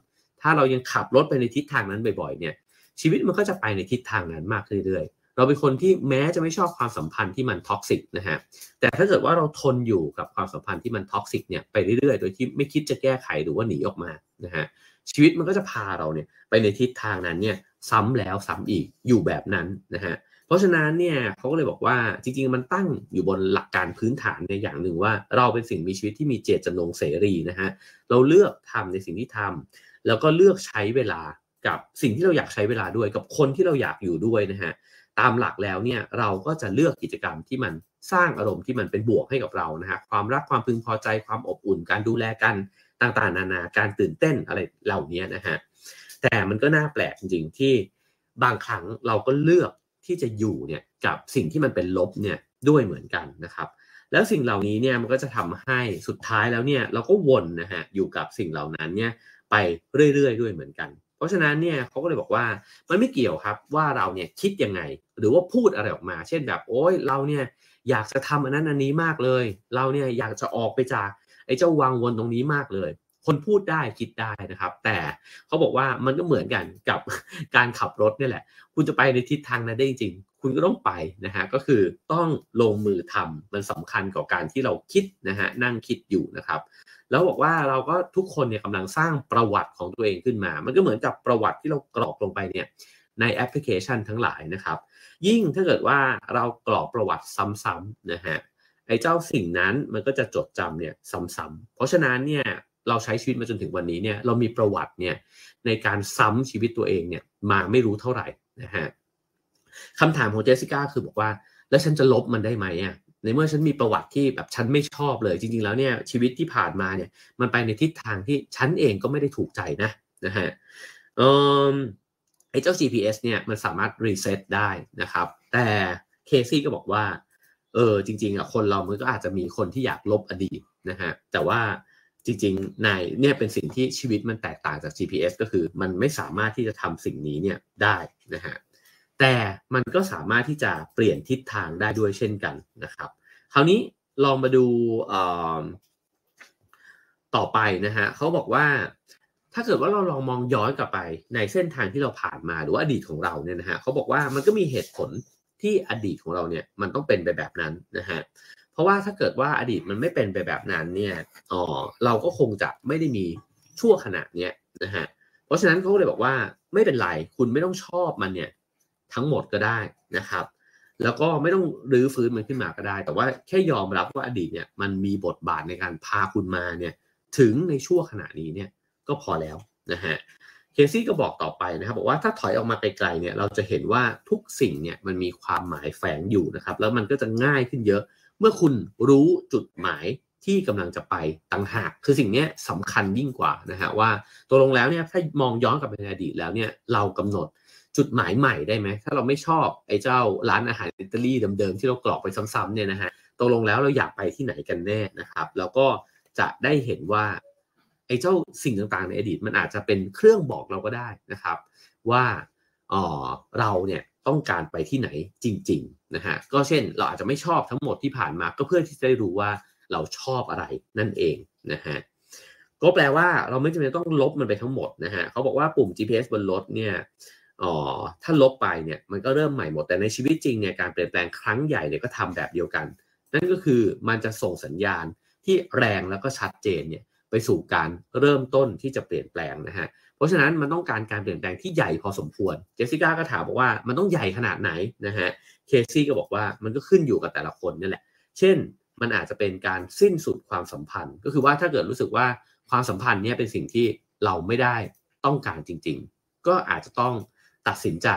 ถ้าเรายังขับรถไปในทิศทางนั้นบ่อยๆ เนี่ย ชีวิตมันก็จะไปในทิศทางนั้นมากขึ้นเรื่อยๆ เราเป็นคนที่แม้จะไม่ชอบความสัมพันธ์ที่มัน toxic นะฮะ แต่ถ้าเกิดว่าเราทนอยู่กับความสัมพันธ์ที่มัน toxic เนี่ยไปเรื่อยๆ โดยที่ไม่คิดจะแก้ไขหรือว่าหนีออกมานะฮะชีวิตมันก็จะพาเราเนี่ยไปในทิศทางนั้นเนี่ยซ้ำแล้วซ้ำอีกอยู่แบบนั้นนะฮะเพราะฉะนั้นเนี่ยเขาก็เลยบอกว่าจริงๆมันตั้งอยู่บนหลักการพื้นฐานในอย่างหนึ่งว่า เราเป็นสิ่งมีชีวิตที่มีเจตจำนงเสรีนะฮะเราเลือกทำในสิ่งที่ทำแล้วก็เลือกใช้เวลากับสิ่งที่เราอยากใช้เวลาด้วยกับคนที่เราอยากอยู่ด้วยนะฮะ ตามหลักแล้วเนี่ยเราก็จะเลือกกิจกรรมที่มันสร้างอารมณ์ที่มันเป็นบวกให้กับเรานะฮะความรักความพึงพอใจความอบอุ่นการดูแลกันต่างๆ นานาการตื่นเต้นอะไรเหล่านี้นะฮะแต่มันก็น่าแปลกจริงๆที่บางครั้งเราก็เลือกที่จะอยู่เนี่ยกับสิ่งที่มันเป็นลบเนี่ยด้วยเหมือนกันนะครับ แล้วสิ่งเหล่านี้เนี่ยมันก็จะทำให้สุดท้ายแล้วเนี่ยเราก็วนนะฮะอยู่กับสิ่งเหล่านั้นเนี่ยไปเรื่อยๆ ด้วยเหมือนกัน ราะฉะนั้นเนี่ยเขาก็เลยบอกว่ามันไม่เกี่ยวครับว่าเราเนี่ยคิดยังไง หรือว่าพูดอะไรออกมา เช่นแบบโอ้ยเราเนี่ยอยากจะทำอันนั้นอันนี้มากเลย เราเนี่ยอยากจะออกไปจากไอ้เจ้าวังวนตรงนี้มากเลย คนพูดได้คิดได้นะครับ แต่เขาบอกว่ามันก็เหมือนกันกับการขับรถนี่แหละ คุณจะไปในทิศทางนั้นได้จริง คุณก็ต้องไปนะฮะก็คือต้องลงมือทำมันสำคัญกับการที่เราคิดนะฮะนั่งคิดอยู่นะครับ แล้วบอกว่าเราก็ทุกคนเนี่ยกำลังสร้างประวัติของตัวเองขึ้นมา มันก็เหมือนกับประวัติที่เรากรอกลงไปเนี่ยในแอปพลิเคชันทั้งหลายนะครับ ยิ่งถ้าเกิดว่าเรากรอกประวัติซ้ำๆนะฮะไอ้เจ้าสิ่งนั้นมันก็จะจดจำเนี่ยซ้ำๆเพราะฉะนั้นเนี่ยเราใช้ชีวิตมาจนถึงวันนี้เนี่ยเรามีประวัติเนี่ยในการซ้ำชีวิตตัวเองเนี่ยมาไม่รู้เท่าไหร่นะฮะ คำถามของเจสสิก้าคือบอกว่า แล้วฉันจะลบมันได้ไหมอะในเมื่อฉันมีประวัติที่แบบฉันไม่ชอบเลย จริง ๆ แล้วเนี่ยชีวิตที่ผ่านมาเนี่ย มันไปในทิศทางที่ฉันเองก็ไม่ได้ถูกใจนะนะฮะเออไอ้เจ้า GPS เนี่ยมันสามารถรีเซ็ตได้นะครับ แต่เคซี่ก็บอกว่าเออจริง ๆอะคนเรามันก็อาจจะมีคนที่อยากลบอดีตนะฮะแต่ว่าจริงๆในเนี่ยเป็นสิ่งที่ชีวิตมันแตกต่างจาก GPS ก็คือ มันไม่สามารถที่จะทำสิ่งนี้เนี่ยได้นะฮะ แต่มันก็สามารถที่จะเปลี่ยนทิศทางได้ด้วยเช่นกันนะครับ คราวนี้ลองมาดูต่อไปนะฮะเขาบอกว่าถ้าเกิดว่าเราลองมองย้อนกลับไปในเส้นทางที่เราผ่านมาหรือว่าอดีตของเราเนี่ยนะฮะเขาบอกว่ามันก็มีเหตุผลที่อดีตของเราเนี่ยมันต้องเป็นไปแบบนั้นนะฮะเพราะว่าถ้าเกิดว่าอดีตมันไม่เป็นไปแบบนั้นเนี่ยอ๋อเราก็คงจะไม่ได้มีชั่วขณะเนี้ยนะฮะเพราะฉะนั้นเขาเลยบอกว่าไม่เป็นไรคุณไม่ต้องชอบมันเนี่ย ทั้งหมดก็ได้นะครับ แล้วก็ไม่ต้องรื้อฟื้นมันขึ้นมาก็ได้ แต่ว่าแค่ยอมรับว่าอดีตเนี่ยมันมีบทบาทในการพาคุณมาเนี่ยถึงในช่วงขณะนี้เนี่ยก็พอแล้วนะฮะเคซี่ก็บอกต่อไปนะครับบอกว่าถ้าถอยออกมาไกลๆเนี่ยเราจะเห็นว่าทุกสิ่งเนี่ยมันมีความหมายแฝงอยู่นะครับ แล้วมันก็จะง่ายขึ้นเยอะ เมื่อคุณรู้จุดหมายที่กำลังจะไปต่างหาก คือสิ่งนี้สำคัญยิ่งกว่านะฮะว่าตัวลงแล้วเนี่ยถ้ามองย้อนกลับไปในอดีตแล้วเนี่ยเรากำหนด จุดหมายใหม่ได้ไหมถ้าเราไม่ชอบไอ้เจ้าร้านอาหารอิตาลีเดิมๆที่เรากรอกไปซ้ำๆเนี่ยนะฮะตกลงแล้วเราอยากไปที่ไหนกันแน่นะครับ แล้วก็จะได้เห็นว่าไอ้เจ้าสิ่งต่างๆในอดีต มันอาจจะเป็นเครื่องบอกเราก็ได้นะครับ ว่าอ๋อเราเนี่ยต้องการไปที่ไหนจริงๆนะฮะก็เช่นเราอาจจะไม่ชอบทั้งหมดที่ผ่านมาก็เพื่อที่จะได้รู้ว่าเราชอบอะไรนั่นเองนะฮะก็แปลว่าเราไม่จำเป็นต้องลบมันไปทั้งหมดนะฮะเขาบอกว่าปุ่ม GPS บนรถเนี่ย อ๋อถ้าลบไปเนี่ยมันก็เริ่มใหม่หมดแต่ในชีวิตจริงเนี่ยการเปลี่ยนแปลงครั้งใหญ่เนี่ยก็ทำแบบเดียวกัน นั่นก็คือมันจะส่งสัญญาณที่แรงแล้วก็ชัดเจนเนี่ยไปสู่การเริ่มต้นที่จะเปลี่ยนแปลงนะฮะเพราะฉะนั้นมันต้องการการเปลี่ยนแปลงที่ใหญ่พอสมควรเจสสิก้าก็ถามบอกว่ามันต้องใหญ่ขนาดไหนนะฮะเคซี่ก็บอกว่ามันก็ขึ้นอยู่กับแต่ละคนนี่แหละ เช่นมันอาจจะเป็นการสิ้นสุดความสัมพันธ์ ก็คือว่าถ้าเกิดรู้สึกว่าความสัมพันธ์เนี้เป็นสิ่งที่เราไม่ได้ต้องการจริง ๆ ก็อาจจะต้อง ตัดสินใจ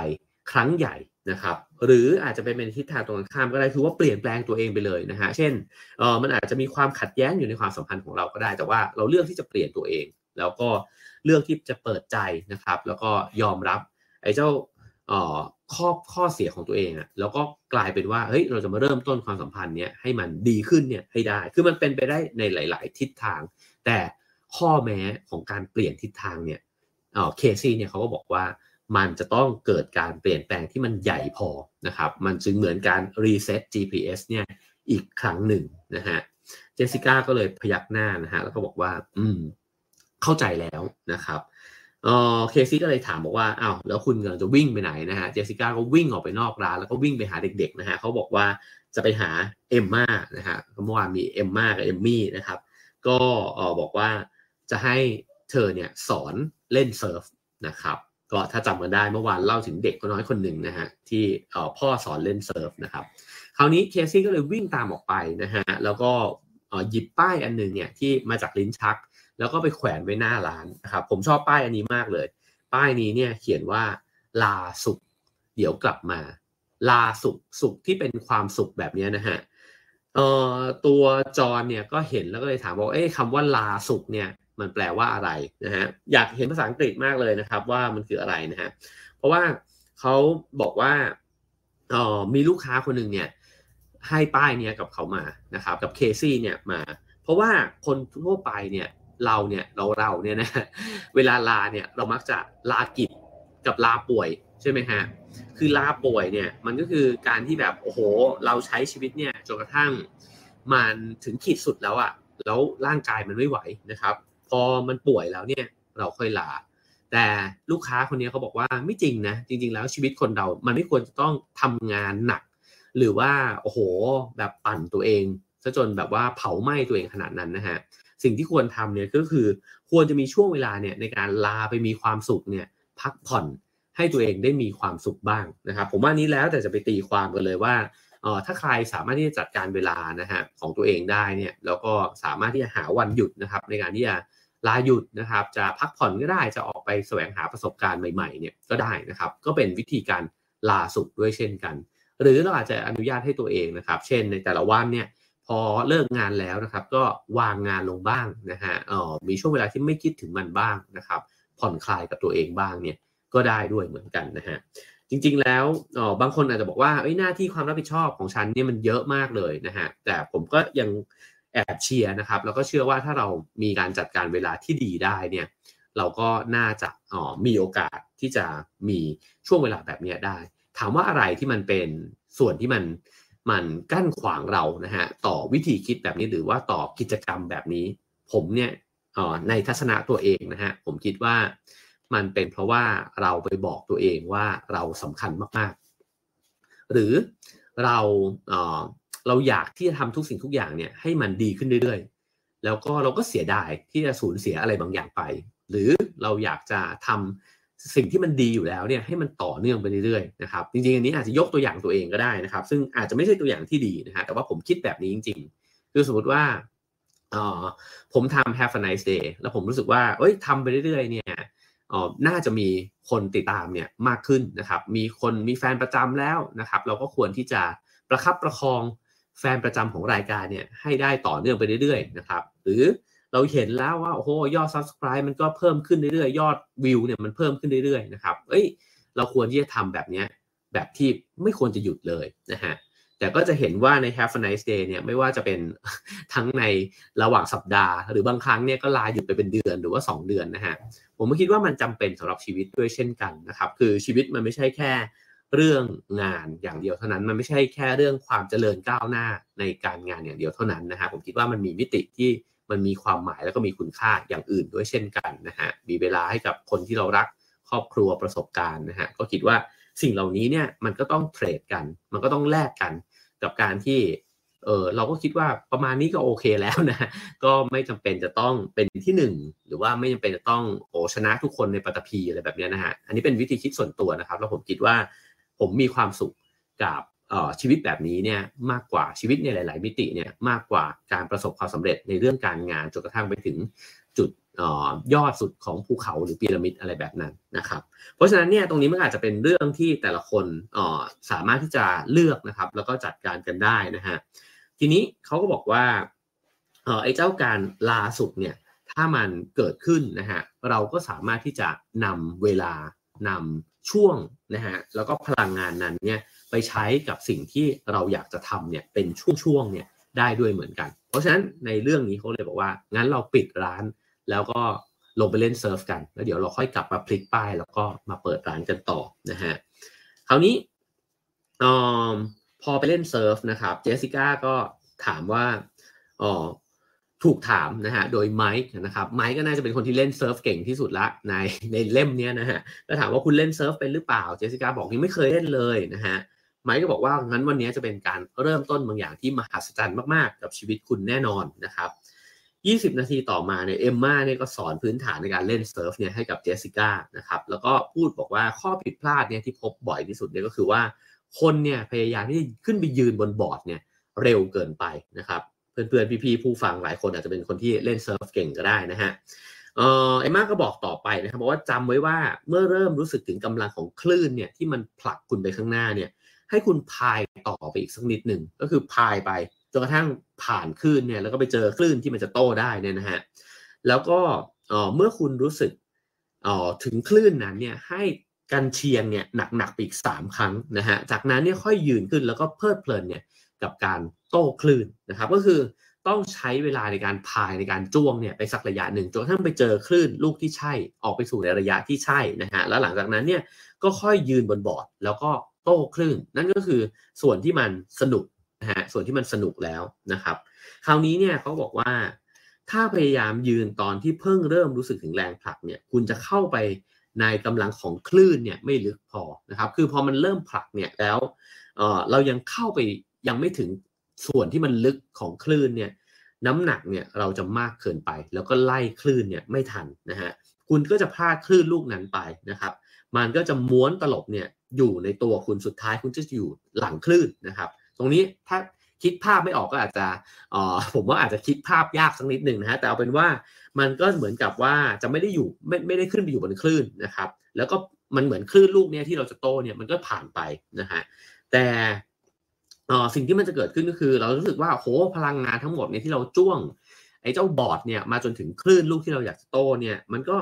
ครั้งใหญ่นะครับ หรืออาจจะเป็นทิศทางตรงข้ามก็ได้คือว่าเปลี่ยนแปลงตัวเองไปเลยนะฮะเช่นเออมันอาจจะมีความขัดแย้งอยู่ในความสัมพันธ์ของเราก็ได้ แต่ว่าเราเลือกที่จะเปลี่ยนตัวเอง แล้วก็เลือกที่จะเปิดใจนะครับ แล้วก็ยอมรับไอ้เจ้าออข้อข้อเสียของตัวเองอะ่ะแล้วก็กลายเป็นว่าเฮ้ยเราจะมาเริ่มต้นความสัมพันธ์เนี้ยให้มันดีขึ้นเนี่ยให้ได้ คือมันเป็นไปได้ในหลาย ๆ ทิศทาง แต่ข้อแม้ของการเปลี่ยนทิศทางเนี่ยเออเคซี่เนี่ยเขาก็บอกว่า มันจะต้องเกิดการเปลี่ยนแปลงที่มันใหญ่พอนะครับ มันจึงเหมือนการรีเซ็ต GPS เนี่ยอีกครั้งหนึ่งนะฮะ เจสสิก้าก็เลยพยักหน้านะฮะแล้วก็บอกว่า อืม เข้าใจแล้วนะครับเออเคซี่ก็เลยถามบอกว่าอ้าวแล้วคุณกำลังจะวิ่งไปไหนนะฮะ เจสสิก้าก็วิ่งออกไปนอกร้านแล้วก็วิ่งไปหาเด็กๆนะฮะเขาบอกว่าจะไปหาเอมม่านะฮะเมื่อวานมีเอมม่ากับเอมมี่นะครับ ก็เออบอกว่าจะให้เธอเนี่ยสอนเล่นเซิร์ฟนะครับ ก็ถ้าจำกันได้เมื่อวานเล่าถึงเด็กคนน้อยคนหนึ่งนะฮะที่พ่อสอนเล่นเซิร์ฟนะครับคราวนี้เคซี่ก็เลยวิ่งตามออกไปนะฮะแล้วก็หยิบป้ายอันหนึ่งเนี่ยที่มาจากลิ้นชัก แล้วก็ไปแขวนไว้หน้าร้านนะครับผมชอบป้ายอันนี้มากเลย ป้ายนี้เนี่ยเขียนว่าลาสุข เดี๋ยวกลับมา ลาสุขสุขที่เป็นความสุขแบบนี้นะฮะตัวจอนเนี่ยก็เห็นแล้วก็เลยถามว่าเอ๊ะคำว่าลาสุขเนี่ย มันแปลว่าอะไรนะฮะอยากเห็นภาษาอังกฤษมากเลยนะครับ ว่ามันคืออะไรนะฮะเพราะว่าเขาบอกว่าออมีลูกค้าคนหนึ่งเนี่ยให้ป้ายเนี้ยกับเขามานะครับกับเคซี่เนี่ยมา เพราะว่าคนทั่วไปเนี่ยเราเนี่ยเราเราเนี่ยนะเวลาลาเนี่ยเรามักจะลากิจกับลาป่วยใช่ไหมฮะคือลาป่วยเนี่ยมันก็คือการที่แบบโอ้โห เราใช้ชีวิตเนี่ยจนกระทั่งมันถึงขีดสุดแล้วอะแล้วร่างกายมันไม่ไหวนะครับ พอมันป่วยแล้วเนี่ยเราค่อยลา แต่ลูกค้าคนนี้เขาบอกว่าไม่จริงนะ จริง ๆ แล้วชีวิตคนเรา มันไม่ควรจะต้องทำงานหนัก หรือว่าโอ้โหแบบปั่นตัวเองซะจนแบบว่าเผาไหม้ตัวเองขนาดนั้นนะฮะสิ่งที่ควรทำเนี่ยก็คือควรจะมีช่วงเวลาเนี่ยในการลาไปมีความสุขเนี่ยพักผ่อนให้ตัวเองได้มีความสุขบ้างนะครับผมว่านี้แล้วแต่จะไปตีความกันเลยว่าเออถ้าใครสามารถที่จะจัดการเวลานะฮะของตัวเองได้เนี่ยแล้วก็สามารถที่จะหาวันหยุดนะครับในการที่จะ ลาหยุดนะครับ จะพักผ่อนก็ได้จะออกไปแสวงหาประสบการณ์ใหม่ๆเนี่ยก็ได้นะครับ ก็เป็นวิธีการลาสุขด้วยเช่นกัน หรือเราอาจจะอนุญาตให้ตัวเองนะครับ เช่นในแต่ละวันเนี่ยพอเลิกงานแล้วนะครับ ก็วางงานลงบ้างนะฮะออมีช่วงเวลาที่ไม่คิดถึงมันบ้างนะครับ ผ่อนคลายกับตัวเองบ้างเนี่ยก็ได้ด้วยเหมือนกันนะฮะจริง ๆ แล้วอ๋อบางคนอาจจะบอกว่าหน้าที่ความรับผิดชอบของฉันเนี่ยมันเยอะมากเลยนะฮะแต่ผมก็ยัง แอบเชียร์นะครับ แล้วก็เชื่อว่าถ้าเรามีการจัดการเวลาที่ดีได้เนี่ยเราก็น่าจะอ๋อมีโอกาสที่จะมีช่วงเวลาแบบนี้ได้ ถามว่าอะไรที่มันเป็นส่วนที่มันมันกั้นขวางเรานะฮะต่อวิธีคิดแบบนี้หรือว่าต่อกิจกรรมแบบนี้ ผมเนี่ยในทัศนะตัวเองนะฮะผมคิดว่ามันเป็นเพราะว่าเราไปบอกตัวเองว่าเราสำคัญมากๆ หรือเรา เราอยากที่จะทำทุกสิ่งทุกอย่างเนี่ยให้มันดีขึ้นเรื่อยๆ แล้วก็เราก็เสียดายที่จะสูญเสียอะไรบางอย่างไป หรือเราอยากจะทำสิ่งที่มันดีอยู่แล้วเนี่ยให้มันต่อเนื่องไปเรื่อยๆนะครับจริงๆอันนี้อาจจะยกตัวอย่างตัวเองก็ได้นะครับ ซึ่งอาจจะไม่ใช่ตัวอย่างที่ดีนะฮะแต่ว่าผมคิดแบบนี้จริงๆ คือสมมติว่าออผมทำ Have a nice day แล้วผมรู้สึกว่าเอ้ยทำไปเรื่อยๆเนี่ยน่าจะมีคนติดตามเนี่ยมากขึ้นนะครับ มีคนมีแฟนประจำแล้วนะครับ เราก็ควรที่จะประคับประคอง แฟนประจำของรายการเนี่ยให้ได้ต่อเนื่องไปเรื่อยๆนะครับ หรือเราเห็นแล้วว่าโอ้โหยอด subscribe มันก็เพิ่มขึ้นเรื่อยๆ ยอดวิวเนี่ยมันเพิ่มขึ้นเรื่อยๆนะครับเอ้ยเราควรที่จะทำแบบนี้แบบที่ไม่ควรจะหยุดเลยนะฮะแต่ก็จะเห็นว่าใน Have a nice day เนี่ยไม่ว่าจะเป็นทั้งในระหว่างสัปดาห์ หรือบางครั้งเนี่ยก็ลาหยุดไปเป็นเดือนหรือว่า 2 เดือนนะฮะผมคิดว่ามันจำเป็นสำหรับชีวิตด้วยเช่นกันนะครับ คือชีวิตมันไม่ใช่แค่ เรื่องงานอย่างเดียวเท่านั้น มันไม่ใช่แค่เรื่องความเจริญก้าวหน้าในการงานอย่างเดียวเท่านั้นนะฮะผมคิดว่ามันมีมิติที่มันมีความหมายแล้วก็มีคุณค่าอย่างอื่นด้วยเช่นกันนะฮะมีเวลาให้กับคนที่เรารักครอบครัวประสบการณ์นะฮะก็คิดว่าสิ่งเหล่านี้เนี่ยมันก็ต้องเทรดกัน มันก็ต้องแลกกันกับการที่เออเราก็คิดว่าประมาณนี้ก็โอเคแล้วนะ ก็ไม่จำเป็นจะต้องเป็นที่หนึ่งหรือว่าไม่จำเป็นจะต้องโอชนะทุกคนในปัตภีอะไรแบบนี้นะฮะอันนี้เป็นวิธีคิดส่วนตัวนะครับแล้วผมคิดว่า ผมมีความสุขกับชีวิตแบบนี้เนี่ยมากกว่าชีวิตในหลาย ๆ มิติเนี่ยมากกว่าการประสบความสำเร็จในเรื่องการงานจนกระทั่งไปถึงจุดยอดสุดของภูเขาหรือพีระมิดอะไรแบบนั้นนะครับ เพราะฉะนั้นเนี่ยตรงนี้มันอาจจะเป็นเรื่องที่แต่ละคนสามารถที่จะเลือกนะครับ แล้วก็จัดการกันได้นะฮะทีนี้เขาก็บอกว่าไอ้เจ้าการลาสุดเนี่ยถ้ามันเกิดขึ้นนะฮะเราก็สามารถที่จะนำเวลานำ ช่วงนะฮะแล้วก็พลังงานนั้นเนี่ยไปใช้กับสิ่งที่เราอยากจะทำเนี่ยเป็นช่วงๆเนี่ยได้ด้วยเหมือนกัน เพราะฉะนั้นในเรื่องนี้เขาเลยบอกว่า งั้นเราปิดร้าน แล้วก็ลงไปเล่นเซิร์ฟกัน แล้วเดี๋ยวเราค่อยกลับมาพลิกป้าย แล้วก็มาเปิดร้านกันต่อนะฮะคราวนี้ออพอไปเล่นเซิร์ฟนะครับเจสสิก้าก็ถามว่าอ๋อ ถูกถามนะฮะโดยไมค์นะครับไมค์ก็น่าจะเป็นคนที่เล่นเซิร์ฟเก่งที่สุดละในในเล่มนี้นะฮะก็ถามว่าคุณเล่นเซิร์ฟเป็นหรือเปล่าเจสสิก้าบอกยังไม่เคยเล่นเลยนะฮะไมค์ก็บอกว่างั้นวันนี้จะเป็นการเริ่มต้นบางอย่างที่มหัศจรรย์มากๆ กับชีวิตคุณแน่นอนนะครับ 20 นาทีต่อมาเนี่ยเอมมาเนี่ยก็สอนพื้นฐานในการเล่นเซิร์ฟเนี่ยให้กับเจสสิก้านะครับแล้วก็พูดบอกว่าข้อผิดพลาดเนี่ยที่พบบ่อยที่สุดเนี่ยก็คือว่าคนเนี่ยพยายามที่จะขึ้นไปยืนบนบอร์ดเนี่ยเร็วเกินไปนะครับ เพื่อนๆ พี่ๆ ผู้ฟังหลายคนอาจจะเป็นคนที่เล่นเซิร์ฟเก่งก็ได้นะฮะเออเอมมาก็บอกต่อไปนะครับบอกว่าจำไว้ว่าเมื่อเริ่มรู้สึกถึงกำลังของคลื่นเนี่ยที่มันผลักคุณไปข้างหน้าเนี่ยให้คุณพายต่อไปอีกสักนิดหนึ่งก็คือพายไปจนกระทั่งผ่านคลื่นเนี่ยแล้วก็ไปเจอคลื่นที่มันจะโตได้เนี่ยนะฮะแล้วก็เมื่อคุณรู้สึกออถึงคลื่นนั้นเนี่ยให้กันเชียงเนี่ยหนักๆไปอีกสามครั้งนะฮะจากนั้นเนี่ยค่อยยืนขึ้นแล้วก็เพลิดเพลินเนี่ยกับการ โต้คลื่นนะครับ ก็คือต้องใช้เวลาในการพายในการจ้วงเนี่ยไปสักระยะหนึ่งจนกระทั่งไปเจอคลื่นลูกที่ใช่ออกไปสู่ในระยะที่ใช่นะฮะแล้วหลังจากนั้นเนี่ยก็ค่อยยืนบนบอร์ด แล้วก็โต้คลื่น นั่นก็คือส่วนที่มันสนุกนะฮะส่วนที่มันสนุกแล้วนะครับ คราวนี้เนี่ยเขาบอกว่า ถ้าพยายามยืนตอนที่เพิ่งเริ่มรู้สึกถึงแรงผลักเนี่ยคุณจะเข้าไปในกำลังของคลื่นเนี่ยไม่ลึกพอนะครับ คือพอมันเริ่มผลักเนี่ยแล้วเเรายังเข้าไปยังไม่ถึง ส่วนที่มันลึกของคลื่นเนี่ยน้ำหนักเนี่ยเราจะมากเกินไป แล้วก็ไล่คลื่นเนี่ยไม่ทันนะฮะคุณก็จะพลาดคลื่นลูกนั้นไปนะครับ มันก็จะม้วนตลบเนี่ยอยู่ในตัวคุณสุดท้ายคุณจะอยู่หลังคลื่นนะครับ ตรงนี้ถ้าคิดภาพไม่ออกก็อาจจะออผมว่าอาจจะคิดภาพยากสักนิดหนึ่งนะฮะแต่เอาเป็นว่ามันก็เหมือนกับว่าจะไม่ได้อยู่ไม่ไม่ได้ขึ้นไปอยู่บนคลื่นนะครับ แล้วก็มันเหมือนคลื่นลูกเนี้ยที่เราจะโตเนี่ยมันก็ผ่านไปนะฮะแต่ สิ่งที่มันจะเกิดขึ้นก็คือ เรารู้สึกว่าโหพลังงานทั้งหมดเนี่ยที่เราจ้วงไอ้เจ้าบอร์ดเนี่ยมาจนถึงคลื่นลูกที่เราอยากจะโตเนี่ยมันก็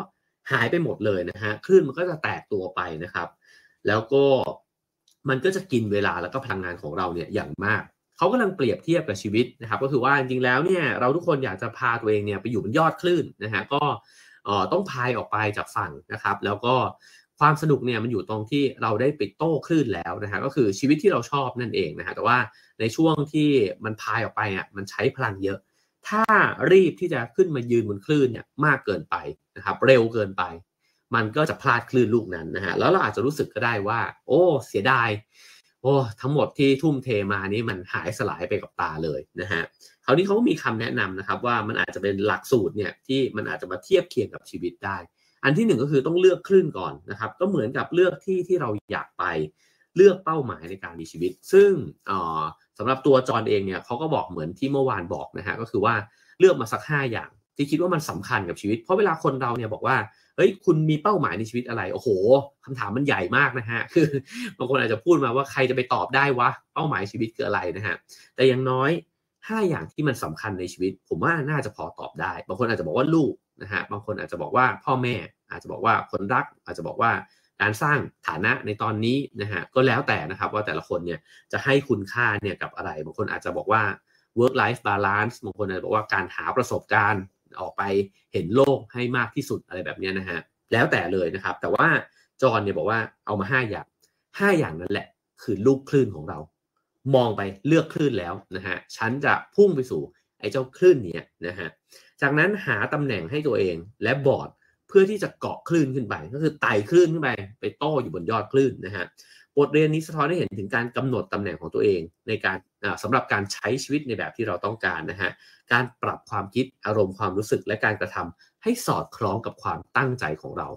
หายไปหมดเลยนะฮะคลื่นมันก็จะแตกตัวไปนะครับ แล้วก็มันก็จะกินเวลาแล้วก็พลังงานของเราเนี่ยอย่างมาก เขากำลังเปรียบเทียบกับชีวิตนะครับ ก็คือว่าจริงๆแล้วเนี่ยเราทุกคนอยากจะพาตัวเองเนี่ยไปอยู่บนยอดคลื่นนะฮะก็ต้องพายออกไปจากฝั่งนะครับ แล้วก็ ความสนุกเนี่ยมันอยู่ตรงที่เราได้ไปโต้คลื่นแล้วนะฮะก็คือชีวิตที่เราชอบนั่นเองนะฮะแต่ว่าในช่วงที่มันพายออกไปอะมันใช้พลังเยอะ ถ้ารีบที่จะขึ้นมายืนบนคลื่นเนี่ยมากเกินไปนะครับเร็วเกินไป มันก็จะพลาดคลื่นลูกนั้นนะฮะแล้วเราอาจจะรู้สึกก็ได้ว่า โอ้เสียดายโอ้ทั้งหมดที่ทุ่มเทมานี้มันหายสลายไปกับตาเลยนะฮะคราวนี้เขามีคำแนะนำนะครับว่ามันอาจจะเป็นหลักสูตรเนี่ยที่มันอาจจะมาเทียบเคียงกับชีวิตได้ อันที่หนึ่งก็คือต้องเลือกคลื่นก่อนนะครับ ก็เหมือนกับเลือกที่ที่เราอยากไปเลือกเป้าหมายในการมีชีวิต ซึ่งสำหรับตัวจอนเองเนี่ยเขาก็บอกเหมือนที่เมื่อวานบอกนะฮะก็คือว่าเลือกมาสักห้าอย่าง ที่คิดว่ามันสำคัญกับชีวิต เพราะเวลาคนเราเนี่ยบอกว่าเฮ้ยคุณมีเป้าหมายในชีวิตอะไรโอ้โหคำถามมันใหญ่มากนะฮะคือบางคนอาจจะพูดมาว่าใครจะไปตอบได้วะเป้าหมายชีวิตคืออะไรนะฮะแต่อย่างน้อย 5 อย่างที่มันสำคัญในชีวิต ผมว่าน่าจะพอตอบได้ บางคนอาจจะบอกว่าลูก นะฮะบางคนอาจจะบอกว่าพ่อแม่ อาจจะบอกว่าคนรัก อาจจะบอกว่าการสร้างฐานะในตอนนี้นะฮะก็แล้วแต่นะครับว่าแต่ละคนเนี่ยจะให้คุณค่าเนี่ยกับอะไร บางคนอาจจะบอกว่า work life balance บางคนอาจจะบอกว่าการหาประสบการณ์ออกไปเห็นโลกให้มากที่สุดอะไรแบบนี้นะฮะแล้วแต่เลยนะครับ แต่ว่าจอนเนี่ยบอกว่าเอามาห้าอย่างห้าอย่างนั้นแหละคือลูกคลื่นของเรา มองไปเลือกคลื่นแล้วนะฮะฉันจะพุ่งไปสู่ไอ้เจ้าคลื่นเนี้นะฮะ จากนั้นหาตำแหน่งให้ตัวเองและบอร์ดเพื่อที่จะเกาะคลื่นขึ้นไป ก็คือไต่คลื่นขึ้นไป ไปโต้อยู่บนยอดคลื่นนะฮะบทเรียนนี้สะท้อนให้เห็นถึงการกำหนดตำแหน่งของตัวเอง ในการสำหรับการใช้ชีวิตในแบบที่เราต้องการนะฮะการปรับความคิดอารมณ์ความรู้สึกและการกระทำให้สอดคล้องกับความตั้งใจของเรา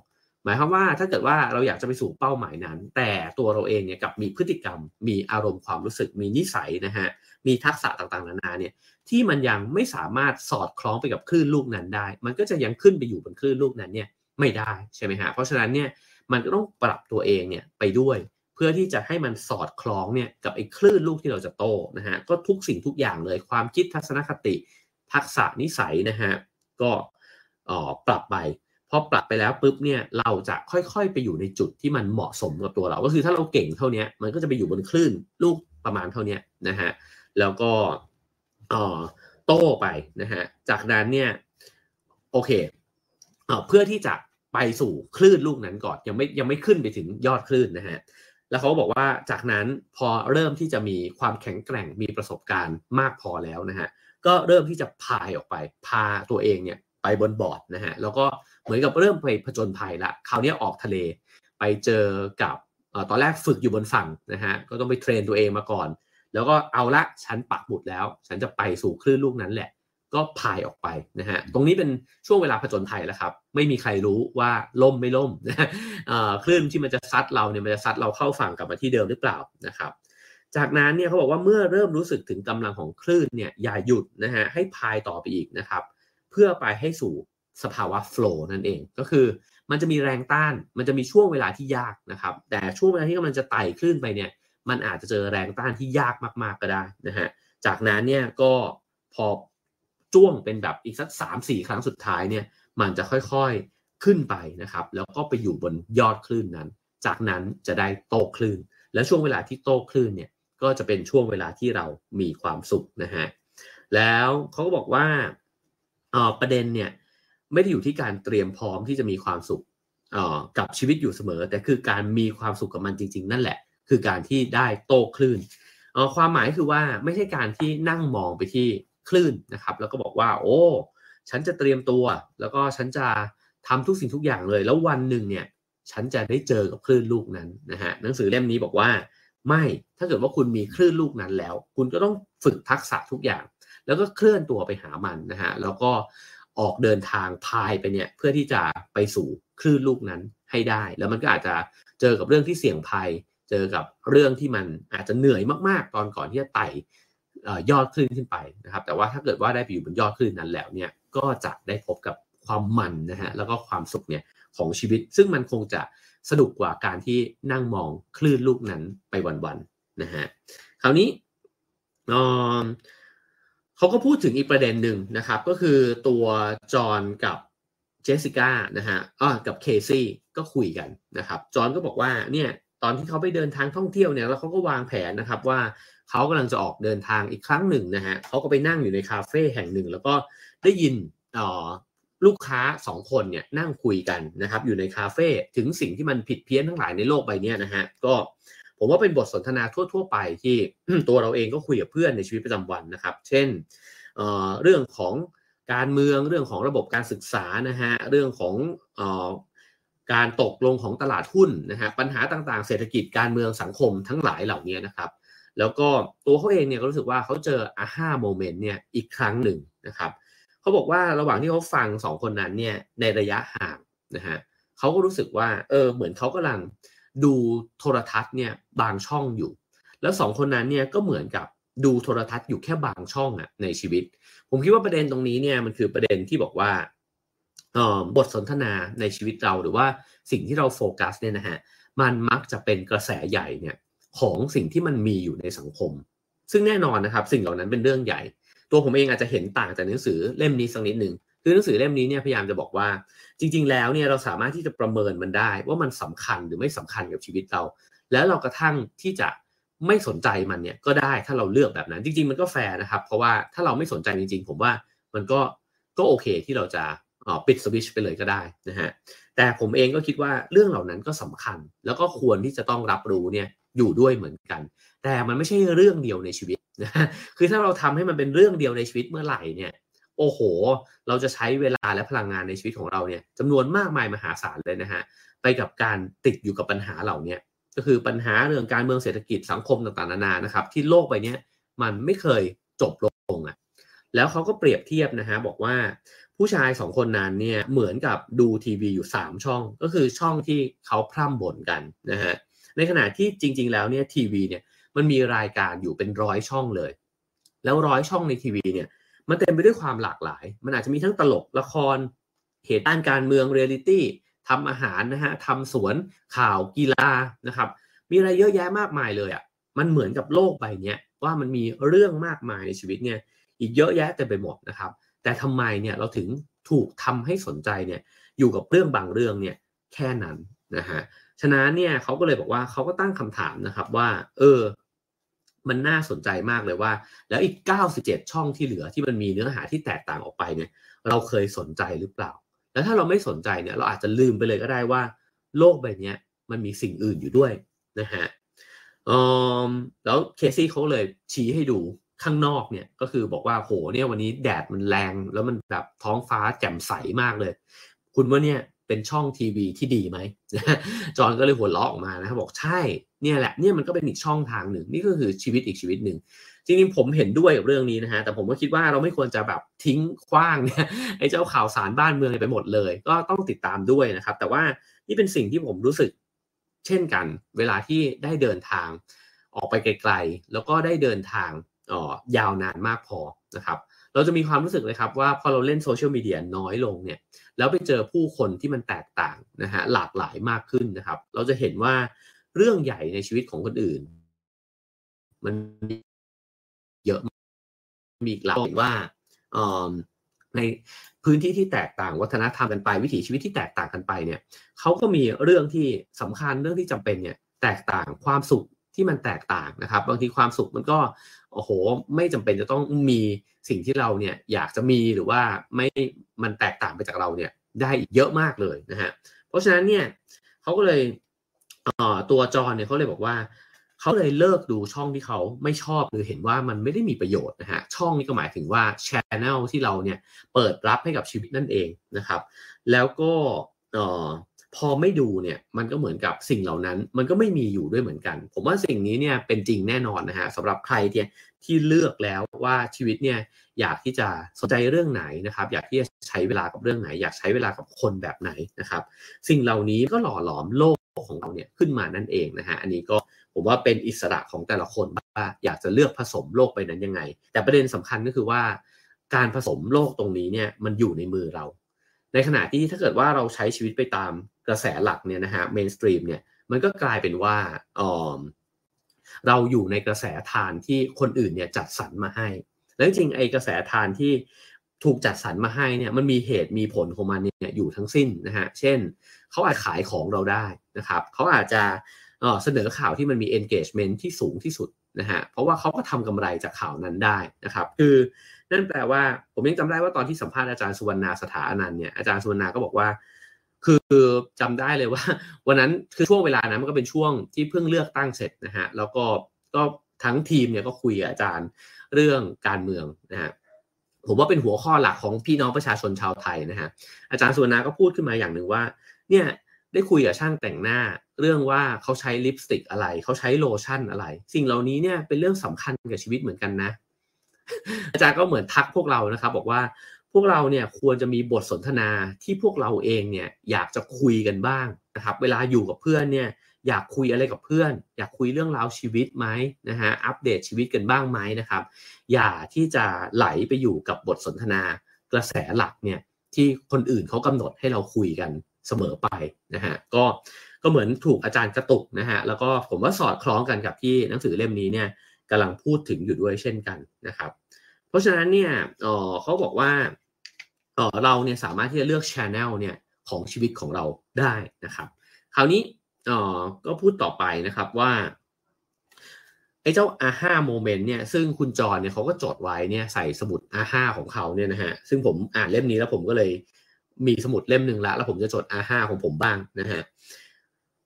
หมายความว่าถ้าเกิดว่าเราอยากจะไปสู่เป้าหมายนั้น แต่ตัวเราเองเนี่ยกับมีพฤติกรรม มีอารมณ์ความรู้สึกมีนิสัยนะฮะมีทักษะต่างๆนานาเนี่ย ที่มันยังไม่สามารถสอดคล้องไปกับคลื่นลูกนั้นได้ มันก็จะยังขึ้นไปอยู่บนคลื่นลูกนั้นเนี่ยไม่ได้ใช่ไหมฮะเพราะฉะนั้นเนี่ยมันก็ต้องปรับตัวเองเนี่ยไปด้วยเพื่อที่จะให้มันสอดคล้องเนี่ยกับไอ้คลื่นลูกที่เราจะโตนะฮะก็ทุกสิ่งทุกอย่างเลยความคิดทัศนคติ ทักษะนิสัยนะฮะก็ปรับไปพอปรับไปแล้วปุ๊บเนี่ยเราจะค่อยๆ ไปอยู่ในจุดที่มันเหมาะสมกับตัวเรา ก็คือถ้าเราเก่งเท่านี้มันก็จะไปอยู่บนคลื่นลูกประมาณเท่านี้นะฮะแล้วก็ โตไปนะฮะจากนั้นเนี่ยโอเคเพื่อที่จะไปสู่คลื่นลูกนั้นก่อนยังไม่ยังไม่ขึ้นไปถึงยอดคลื่นนะฮะแล้วเขาบอกว่าจากนั้นพอเริ่มที่จะมีความแข็งแกร่งมีประสบการณ์มากพอแล้วนะฮะก็เริ่มที่จะพายออกไปพาตัวเองเนี่ยไปบนบอร์ดนะฮะแล้วก็เหมือนกับเริ่มไปผจญภัยละคราวนี้ออกทะเล ไปเจอกับตอนแรกฝึกอยู่บนฝั่งนะฮะก็ต้องไปเทรนตัวเองมาก่อน แล้วก็เอาละฉันปักหมุดแล้ว ฉันจะไปสู่คลื่นลูกนั้นแหละ ก็พายออกไปนะฮะตรงนี้เป็นช่วงเวลาผจญภัยแล้วครับ ไม่มีใครรู้ว่าล่มไม่ล่มนะคลื่นที่มันจะซัดเราเนี่ยมันจะซัดเราเข้าฝั่งกลับมาที่เดิมหรือเปล่านะครับ จากนั้นเนี่ยเขาบอกว่าเมื่อเริ่มรู้สึกถึงกำลังของคลื่นเนี่ยอย่าหยุดนะฮะให้พายต่อไปอีกนะครับ เพื่อไปให้สู่สภาวะโฟล์นั่นเองก็คือมันจะมีแรงต้าน มันจะมีช่วงเวลาที่ยากนะครับ แต่ช่วงเวลาที่กำลังจะไต่คลื่นไปเนี่ย มันอาจจะเจอแรงต้านที่ยากมากๆก็ได้นะฮะจากนั้นเนี่ยก็พอจ้วงเป็นแบบอีกสักสามสี่ครั้งสุดท้ายเนี่ยมันจะค่อยๆขึ้นไปนะครับ แล้วก็ไปอยู่บนยอดคลื่นนั้น จากนั้นจะได้โตคลื่น และช่วงเวลาที่โตคลื่นเนี่ยก็จะเป็นช่วงเวลาที่เรามีความสุขนะฮะแล้วเขาก็บอกว่าประเด็นเนี่ยไม่ได้อยู่ที่การเตรียมพร้อมที่จะมีความสุขกับชีวิตอยู่เสมอ แต่คือการมีความสุขกับมันจริง ๆ นั่นแหละ คือการที่ได้โตคลื่นความหมายคือว่าไม่ใช่การที่นั่งมองไปที่คลื่นนะครับ แล้วก็บอกว่า โอ้ ฉันจะเตรียมตัว แล้วก็ฉันจะทำทุกสิ่งทุกอย่างเลย แล้ววันหนึ่งเนี่ยฉันจะได้เจอกับคลื่นลูกนั้นนะฮะหนังสือเล่มนี้บอกว่า ไม่ถ้าเกิดว่าคุณมีคลื่นลูกนั้นแล้ว คุณก็ต้องฝึกทักษะทุกอย่าง แล้วก็เคลื่อนตัวไปหามันนะฮะแล้วก็ออกเดินทางพายไปเนี่ยเพื่อที่จะไปสู่คลื่นลูกนั้นให้ได้ แล้วมันก็อาจจะเจอกับเรื่องที่เสี่ยงภัย เจอกับเรื่องที่มันอาจจะเหนื่อยมากๆ ตอนก่อนที่จะไต่ยอดคลื่นขึ้นไปนะครับ แต่ว่าถ้าเกิดว่าได้ไปอยู่บนยอดคลื่นนั้นแล้วเนี่ยก็จะได้พบกับความมันนะฮะแล้วก็ความสุขเนี่ยของชีวิต ซึ่งมันคงจะสนุกกว่าการที่นั่งมองคลื่นลูกนั้นไปวันๆนะฮะคราวนี้เขาก็พูดถึงอีกประเด็นหนึ่งนะครับ ก็คือตัวจอห์นกับเจสสิก้านะฮะอ่ากับเคซี่ก็คุยกันนะครับ จอห์นก็บอกว่าเนี่ย อนที่เขาไปเดินทางท่องเที่ยวเนี่ยแล้วเขาก็วางแผนนะครับว่าเขากำลังจะออกเดินทางอีกครั้งหนึ่งนะฮะเขาก็ไปนั่งอยู่ในคาเฟ่แห่งหนึ่ง แล้วก็ได้ยินลูกค้าสองคนเนี่ยนั่งคุยกันนะครับอยู่ในคาเฟ่ถึงสิ่งที่มันผิดเพี้ยนทั้งหลายในโลกใบนี้นะฮะก็ผมว่าเป็นบทสนทนาทั่ว ๆ ไปที่ตัวเราเองก็คุยกับเพื่อนในชีวิตประจำวันนะครับ เช่นเเรื่องของการเมืองเรื่องของระบบการศึกษานะฮะเรื่องของอ การตกลงของตลาดหุ้นนะฮะปัญหาต่างๆ เศรษฐกิจการเมืองสังคมทั้งหลายเหล่านี้นะครับ แล้วก็ตัวเขาเองเนี่ยก็รู้สึกว่าเขาเจออาห้าโมเมนต์เนี่ยอีกครั้งหนึ่งนะครับเขาบอกว่าระหว่างที่เขาฟังสองคนนั้นเนี่ยในระยะห่างนะฮะเขาก็รู้สึกว่าเออเหมือนเขากำลังดูโทรทัศน์เนี่ยบางช่องอยู่ แล้วสองคนนั้นเนี่ยก็เหมือนกับดูโทรทัศน์อยู่แค่บางช่องอะในชีวิต ผมคิดว่าประเด็นตรงนี้เนี่ยมันคือประเด็นที่บอกว่า บทสนทนาในชีวิตเราหรือว่าสิ่งที่เราโฟกัสเนี่ยนะฮะมันมักจะเป็นกระแสใหญ่เนี่ยของสิ่งที่มันมีอยู่ในสังคม ซึ่งแน่นอนนะครับ สิ่งเหล่านั้นเป็นเรื่องใหญ่ ตัวผมเองอาจจะเห็นต่างจากหนังสือเล่มนี้สักนิดหนึ่งคือหนังสือเล่มนี้เนี่ยพยายามจะบอกว่า จริง ๆ แล้วเนี่ยเราสามารถที่จะประเมินมันได้ ว่ามันสำคัญหรือไม่สำคัญกับชีวิตเรา แล้วเรากระทั่งที่จะไม่สนใจมันเนี่ยก็ได้ถ้าเราเลือกแบบนั้นจริง ๆ มันก็แฟร์นะครับ เพราะว่าถ้าเราไม่สนใจจริง ๆ ผมว่ามันก็ก็โอเคที่เราจะ ปิดสวิชไปเลยก็ได้นะฮะแต่ผมเองก็คิดว่าเรื่องเหล่านั้นก็สำคัญ แล้วก็ควรที่จะต้องรับรู้เนี่ยอยู่ด้วยเหมือนกัน แต่มันไม่ใช่เรื่องเดียวในชีวิตนะคือถ้าเราทำให้มันเป็นเรื่องเดียวในชีวิตเมื่อไหร่เนี่ยโอ้โห เราจะใช้เวลาและพลังงานในชีวิตของเราเนี่ยจำนวนมากมายมหาศาลเลยนะฮะไปกับการติดอยู่กับปัญหาเหล่านี้ก็คือปัญหาเรื่องการเมืองเศรษฐกิจสังคมต่างๆนานานะครับ ที่โลกใบนี้มันไม่เคยจบลงอะแล้วเขาก็เปรียบเทียบนะฮะบอกว่า ผู้ชายสองคนนั้นเนี่ยเหมือนกับดูทีวีอยู่ 3 ช่อง ก็คือช่องที่เขาพร่ำบ่นกันนะฮะในขณะที่จริง ๆ แล้วเนี่ยทีวีเนี่ยมันมีรายการอยู่เป็นร้อยช่องเลย แล้วร้อยช่องในทีวีเนี่ยมันเต็มไปด้วยความหลากหลาย มันอาจจะมีทั้งตลกละคร เหตุด้านการเมืองเรียลิตี้ทำอาหารนะฮะทำสวนข่าวกีฬานะครับมีอะไรเยอะแยะมากมายเลยอะ่ะมันเหมือนกับโลกใบนี้ว่ามันมีเรื่องมากมายในชีวิตเนี่ยอีกเยอะแยะเต็มไปหมดนะครับ แต่ทำไมเนี่ยเราถึงถูกทำให้สนใจเนี่ยอยู่กับเรื่องบางเรื่องเนี่ยแค่นั้นนะฮะฉะนั้นเนี่ยเขาก็เลยบอกว่าเขาก็ตั้งคำถามนะครับว่า เออ มันน่าสนใจมากเลยว่า แล้วอีก 97 ช่องที่เหลือที่มันมีเนื้อหาที่แตกต่างออกไปเนี่ย เราเคยสนใจหรือเปล่า แล้วถ้าเราไม่สนใจเนี่ย เราอาจจะลืมไปเลยก็ได้ว่า โลกใบนี้มันมีสิ่งอื่นอยู่ด้วยนะฮะแล้วเคซี่เขาเลยชี้ให้ดู ข้างนอกเนี่ยก็คือบอกว่าโหเนี่ยวันนี้แดดมันแรงแล้วมันแบบท้องฟ้าแจ่มใสมากเลย คุณว่าเนี่ยเป็นช่องทีวีที่ดีไหมจอนก็เลยหัวเราะออกมานะครับบอกใช่เนี่ยแหละเนี่ยมันก็เป็นอีกช่องทางหนึ่งนี่ก็คือชีวิตอีกชีวิตหนึ่งจริงๆผมเห็นด้วยกับเรื่องนี้นะฮะแต่ผมก็คิดว่าเราไม่ควรจะแบบทิ้งคว้างเนี่ยไอ้เจ้าข่าวสารบ้านเมืองไปหมดเลย ก็ต้องติดตามด้วยนะครับ แต่ว่านี่เป็นสิ่งที่ผมรู้สึกเช่นกัน เวลาที่ได้เดินทางออกไปไกลๆ แล้วก็ได้เดินทาง ยาวนานมากพอนะครับเราจะมีความรู้สึกเลยครับว่าพอเราเล่นโซเชียลมีเดียน้อยลงเนี่ยแล้วไปเจอผู้คนที่มันแตกต่างนะฮะหลากหลายมากขึ้นนะครับ เราจะเห็นว่าเรื่องใหญ่ในชีวิตของคนอื่น มันเยอะมีอีกหลายว่าในพื้นที่ที่แตกต่างวัฒนธรรมกันไป วิถีชีวิตที่แตกต่างกันไปเนี่ยเขาก็มีเรื่องที่สำคัญเรื่องที่จำเป็นเนี่ยแตกต่างความสุขที่มันแตกต่างนะครับ บางทีความสุขมันก็ โอ้โห ไม่จำเป็นจะต้องมีสิ่งที่เราเนี่ยอยากจะมีหรือว่าไม่มันแตกต่างไปจากเราเนี่ยได้เยอะมากเลยนะฮะเพราะฉะนั้นเนี่ยเขาก็เลยตัวจอเนี่ยเขาเลยบอกว่าเขาเลยเลิกดูช่องที่เขาไม่ชอบหรือเห็นว่ามันไม่ได้มีประโยชน์นะฮะช่องนี้ก็หมายถึงว่าชแนลที่เราเนี่ยเปิดรับให้กับชีวิตนั่นเองนะครับ แล้วก็ พอไม่ดูเนี่ยมันก็เหมือนกับสิ่งเหล่านั้น มันก็ไม่มีอยู่ด้วยเหมือนกัน ผมว่าสิ่งนี้เนี่ยเป็นจริงแน่นอนนะฮะสำหรับใครที่ที่เลือกแล้วว่าชีวิตเนี่ยอยากที่จะสนใจเรื่องไหนนะครับ อยากที่จะใช้เวลากับเรื่องไหน อยากใช้เวลากับคนแบบไหนนะครับ สิ่งเหล่านี้ก็หล่อหลอมโลกของเราเนี่ยขึ้นมานั่นเองนะฮะอันนี้ก็ผมว่าเป็นอิสระของแต่ละคนว่าอยากจะเลือกผสมโลกไปนั้นยังไง แต่ประเด็นสำคัญก็คือว่า การผสมโลกตรงนี้เนี่ยมันอยู่ในมือเรา ในขณะที่ถ้าเกิดว่าเราใช้ชีวิตไปตามกระแสหลักเนี่ยนะฮะเมนสตรีมเนี่ยมันก็กลายเป็นว่าออเราอยู่ในกระแสทานที่คนอื่นเนี่ยจัดสรรมาให้ แล้วจริงไอ้กระแสทานที่ถูกจัดสรรมาให้เนี่ยมันมีเหตุมีผลของมันเนี่ยอยู่ทั้งสิ้นนะฮะเช่นเขาอาจขายของเราได้นะครับเขาอาจจะเสนอข่าวที่มันมี engagement ที่สูงที่สุดนะฮะเพราะว่าเขาก็ทำกำไรจากข่าวนั้นได้นะครับ คือ นั่นแปลว่าผมยังจำได้ว่าตอนที่สัมภาษณ์อาจารย์สุวรรณาสถาอนันต์เนี่ยอาจารย์สุวรรณาก็บอกว่า คือจำได้เลยว่า วันนั้นคือช่วงเวลานั้นมันก็เป็นช่วงที่เพิ่งเลือกตั้งเสร็จนะฮะแล้วก็ก็ทั้งทีมเนี่ยก็คุยกับอาจารย์เรื่องการเมืองนะฮะผมว่าเป็นหัวข้อหลักของพี่น้องประชาชนชาวไทยนะฮะอาจารย์สุวรรณาก็พูดขึ้นมาอย่างหนึ่งว่า เนี่ยได้คุยกับช่างแต่งหน้า เรื่องว่าเขาใช้ลิปสติกอะไร เขาใช้โลชั่นอะไร สิ่งเหล่านี้เนี่ยเป็นเรื่องสำคัญกับชีวิตเหมือนกันนะ อาจารย์ก็เหมือนทักพวกเรานะครับ บอกว่าพวกเราเนี่ยควรจะมีบทสนทนาที่พวกเราเองเนี่ยอยากจะคุยกันบ้างนะครับ เวลาอยู่กับเพื่อนเนี่ยอยากคุยอะไรกับเพื่อน อยากคุยเรื่องราวชีวิตไหมนะฮะอัปเดตชีวิตกันบ้างไหมนะครับ อย่าที่จะไหลไปอยู่กับบทสนทนากระแสหลักเนี่ยที่คนอื่นเขากำหนดให้เราคุยกันเสมอไปนะฮะก็ก็เหมือนถูกอาจารย์กระตุกนะฮะแล้วก็ผมว่าสอดคล้องกันกับที่หนังสือเล่มนี้เนี่ย กำลังพูดถึงอยู่ด้วยเช่นกันนะครับ เพราะฉะนั้นเนี่ยเขาบอกว่าเราเนี่ยสามารถที่จะเลือกชแนลเนี่ยของชีวิตของเราได้นะครับ คราวนี้ก็พูดต่อไปนะครับว่าไอ้เจ้าอาห้าโมเมนต์เนี่ยซึ่งคุณจรเนี่ยเขาก็จดไว้เนี่ยใส่สมุดอาห้าของเขาเนี่ยนะฮะซึ่งผมอ่านเล่มนี้แล้วผมก็เลยมีสมุดเล่มหนึ่งละแล้วผมจะจด R5 ของผมบ้างนะฮะ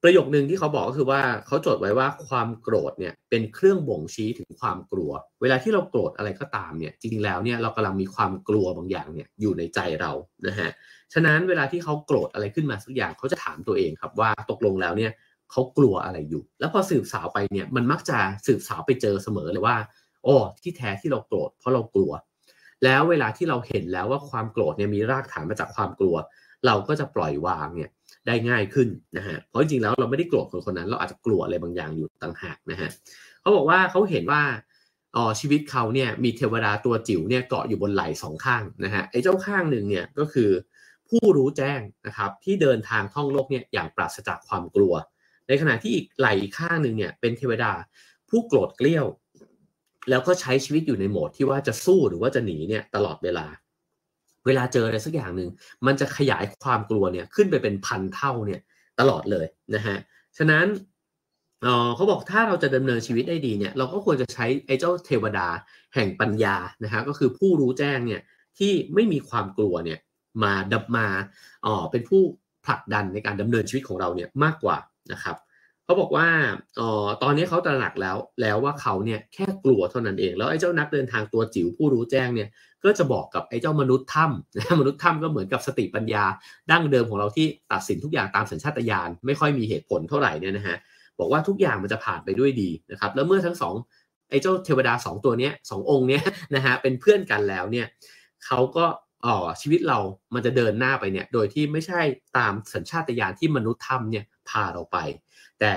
ประโยคหนึ่งที่เขาบอกก็คือว่าเขาจดไว้ว่าความโกรธเนี่ยเป็นเครื่องบ่งชี้ถึงความกลัว เวลาที่เราโกรธอะไรก็ตามเนี่ยจริงๆแล้วเนี่ยเรากำลังมีความกลัวบางอย่างเนี่ยอยู่ในใจเรานะฮะฉะนั้นเวลาที่เขาโกรธอะไรขึ้นมาสักอย่างเขาจะถามตัวเองครับว่าตกลงแล้วเนี่ยเขากลัวอะไรอยู่ แล้วพอสืบสาวไปเนี่ยมันมักจะสืบสาวไปเจอเสมอเลยว่าโอ้ที่แท้ที่เราโกรธเพราะเรากลัว แล้วเวลาที่เราเห็นแล้วว่าความโกรธเนี่ยมีรากฐานมาจากความกลัว เราก็จะปล่อยวางเนี่ย ได้ง่ายขึ้นนะฮะเพราะจริงๆแล้วเราไม่ได้โกรธคนคนนั้น เราอาจจะกลัวอะไรบางอย่างอยู่ต่างหากนะฮะเขาบอกว่าเขาเห็นว่าอ๋อชีวิตเขาเนี่ยมีเทวดาตัวจิ๋วเนี่ยเกาะอยู่บนไหล่สองข้างนะฮะไอ้เจ้าข้างหนึ่งเนี่ยก็คือผู้รู้แจ้งนะครับที่เดินทางท่องโลกเนี่ยอย่างปราศจากความกลัว ในขณะที่อีกไหล่ข้างหนึ่งเนี่ยเป็นเทวดาผู้โกรธเกลี้ยว แล้วก็ใช้ชีวิตอยู่ในโหมดที่ว่าจะสู้หรือว่าจะหนีเนี่ยตลอดเวลา เวลาเจออะไรสักอย่างหนึ่งมันจะขยายความกลัวเนี่ยขึ้นไปเป็นพันเท่าเนี่ยตลอดเลยนะฮะฉะนั้นเขาบอกถ้าเราจะดำเนินชีวิตได้ดีเนี่ยเราก็ควรจะใช้ไอ้เจ้าเทวดาแห่งปัญญานะฮะก็คือผู้รู้แจ้งเนี่ยที่ไม่มีความกลัวเนี่ยมาดับมาอ๋อเป็นผู้ผลักดันในการดำเนินชีวิตของเราเนี่ยมากกว่านะครับ เขาบอกว่าออตอนนี้เขาตระหนักแล้ว แล้วว่าเขาเนี่ยแค่กลัวเท่านั้นเอง แล้วไอ้เจ้านักเดินทางตัวจิ๋วผู้รู้แจ้งเนี่ย ก็จะบอกกับไอ้เจ้ามนุษย์ถ้ำนะมนุษย์ถ้ำก็เหมือนกับสติปัญญา ดั้งเดิมของเราที่ตัดสินทุกอย่างตามสัญชาตญาณไม่ค่อยมีเหตุผลเท่าไหร่เนี่ยนะฮะบอกว่าทุกอย่างมันจะผ่านไปด้วยดีนะครับ แล้วเมื่อทั้งสองไอ้เจ้าเทวดาสองตัวเนี้ยสององค์เนี้ยนะฮะเป็นเพื่อนกันแล้วเนี่ยเขาก็ ชีวิตเรามันจะเดินหน้าไปเนี่ย โดยที่ไม่ใช่ตามสัญชาตญาณที่มนุษย์ทำเนี่ยพาเราไป แต่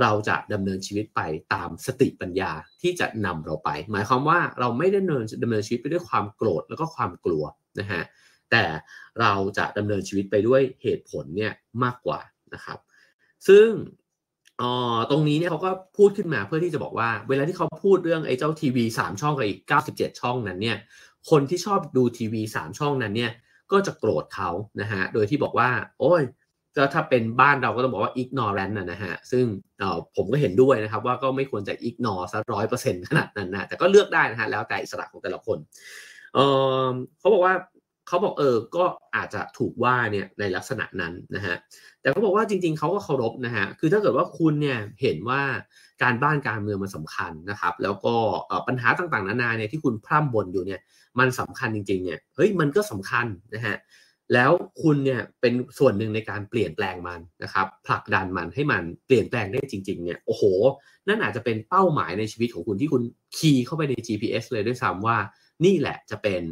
เราจะดำเนินชีวิตไปตามสติปัญญาที่จะนำเราไป หมายความว่าเราไม่ได้ดำเนินดำเนินชีวิตไปด้วยความโกรธแล้วก็ความกลัวนะฮะแต่เราจะดำเนินชีวิตไปด้วยเหตุผลเนี่ยมากกว่านะครับ ซึ่งอ๋อตรงนี้เนี่ยเขาก็พูดขึ้นมาเพื่อที่จะบอกว่า เวลาที่เขาพูดเรื่องไอ้เจ้าทีวีสามช่องกับอีกเก้าสิบเจ็ดช่องนั้นเนี่ย คนที่ชอบดูทีวีสามช่องนั้นเนี่ยก็จะโกรธเขานะฮะโดยที่บอกว่า โอ้ยก็ถ้าเป็นบ้านเราก็ต้องบอกว่า ignorant นะฮะซึ่งผมก็เห็นด้วยนะครับว่าก็ไม่ควรจะ ignore ซะร้อยเปอร์เซ็นต์ขนาดนั้นนะแต่ก็เลือกได้นะฮะแล้วแต่อิสระของแต่ละคนเเขาบอกว่า เขาบอกเออ ก็อาจจะถูกว่าเนี่ยในลักษณะนั้นนะฮะ แต่เขาบอกว่าจริงๆเขาก็เคารพนะฮะ คือถ้าเกิดว่าคุณเนี่ยเห็นว่าการบ้านการเมืองมันสาคัญนะครับ แล้วก็ปัญหาต่างๆนานาเนี่ยที่คุณพร่ำบ่นอยู่เนี่ย มันสำคัญจริงๆเนี่ย เฮ้ยมันก็สำคัญนะฮะ แล้วคุณเนี่ยเป็นส่วนหนึ่งในการเปลี่ยนแปลงมันนะครับผลักดันมันให้มันเปลี่ยนแปลงได้จริง ๆเนี่ยโอ้โห นั่นอาจจะเป็นเป้าหมายในชีวิตของคุณที่คุณคีย์เข้าไปใน GPS เลยด้วยซ้ำว่านี่แหละจะเป็น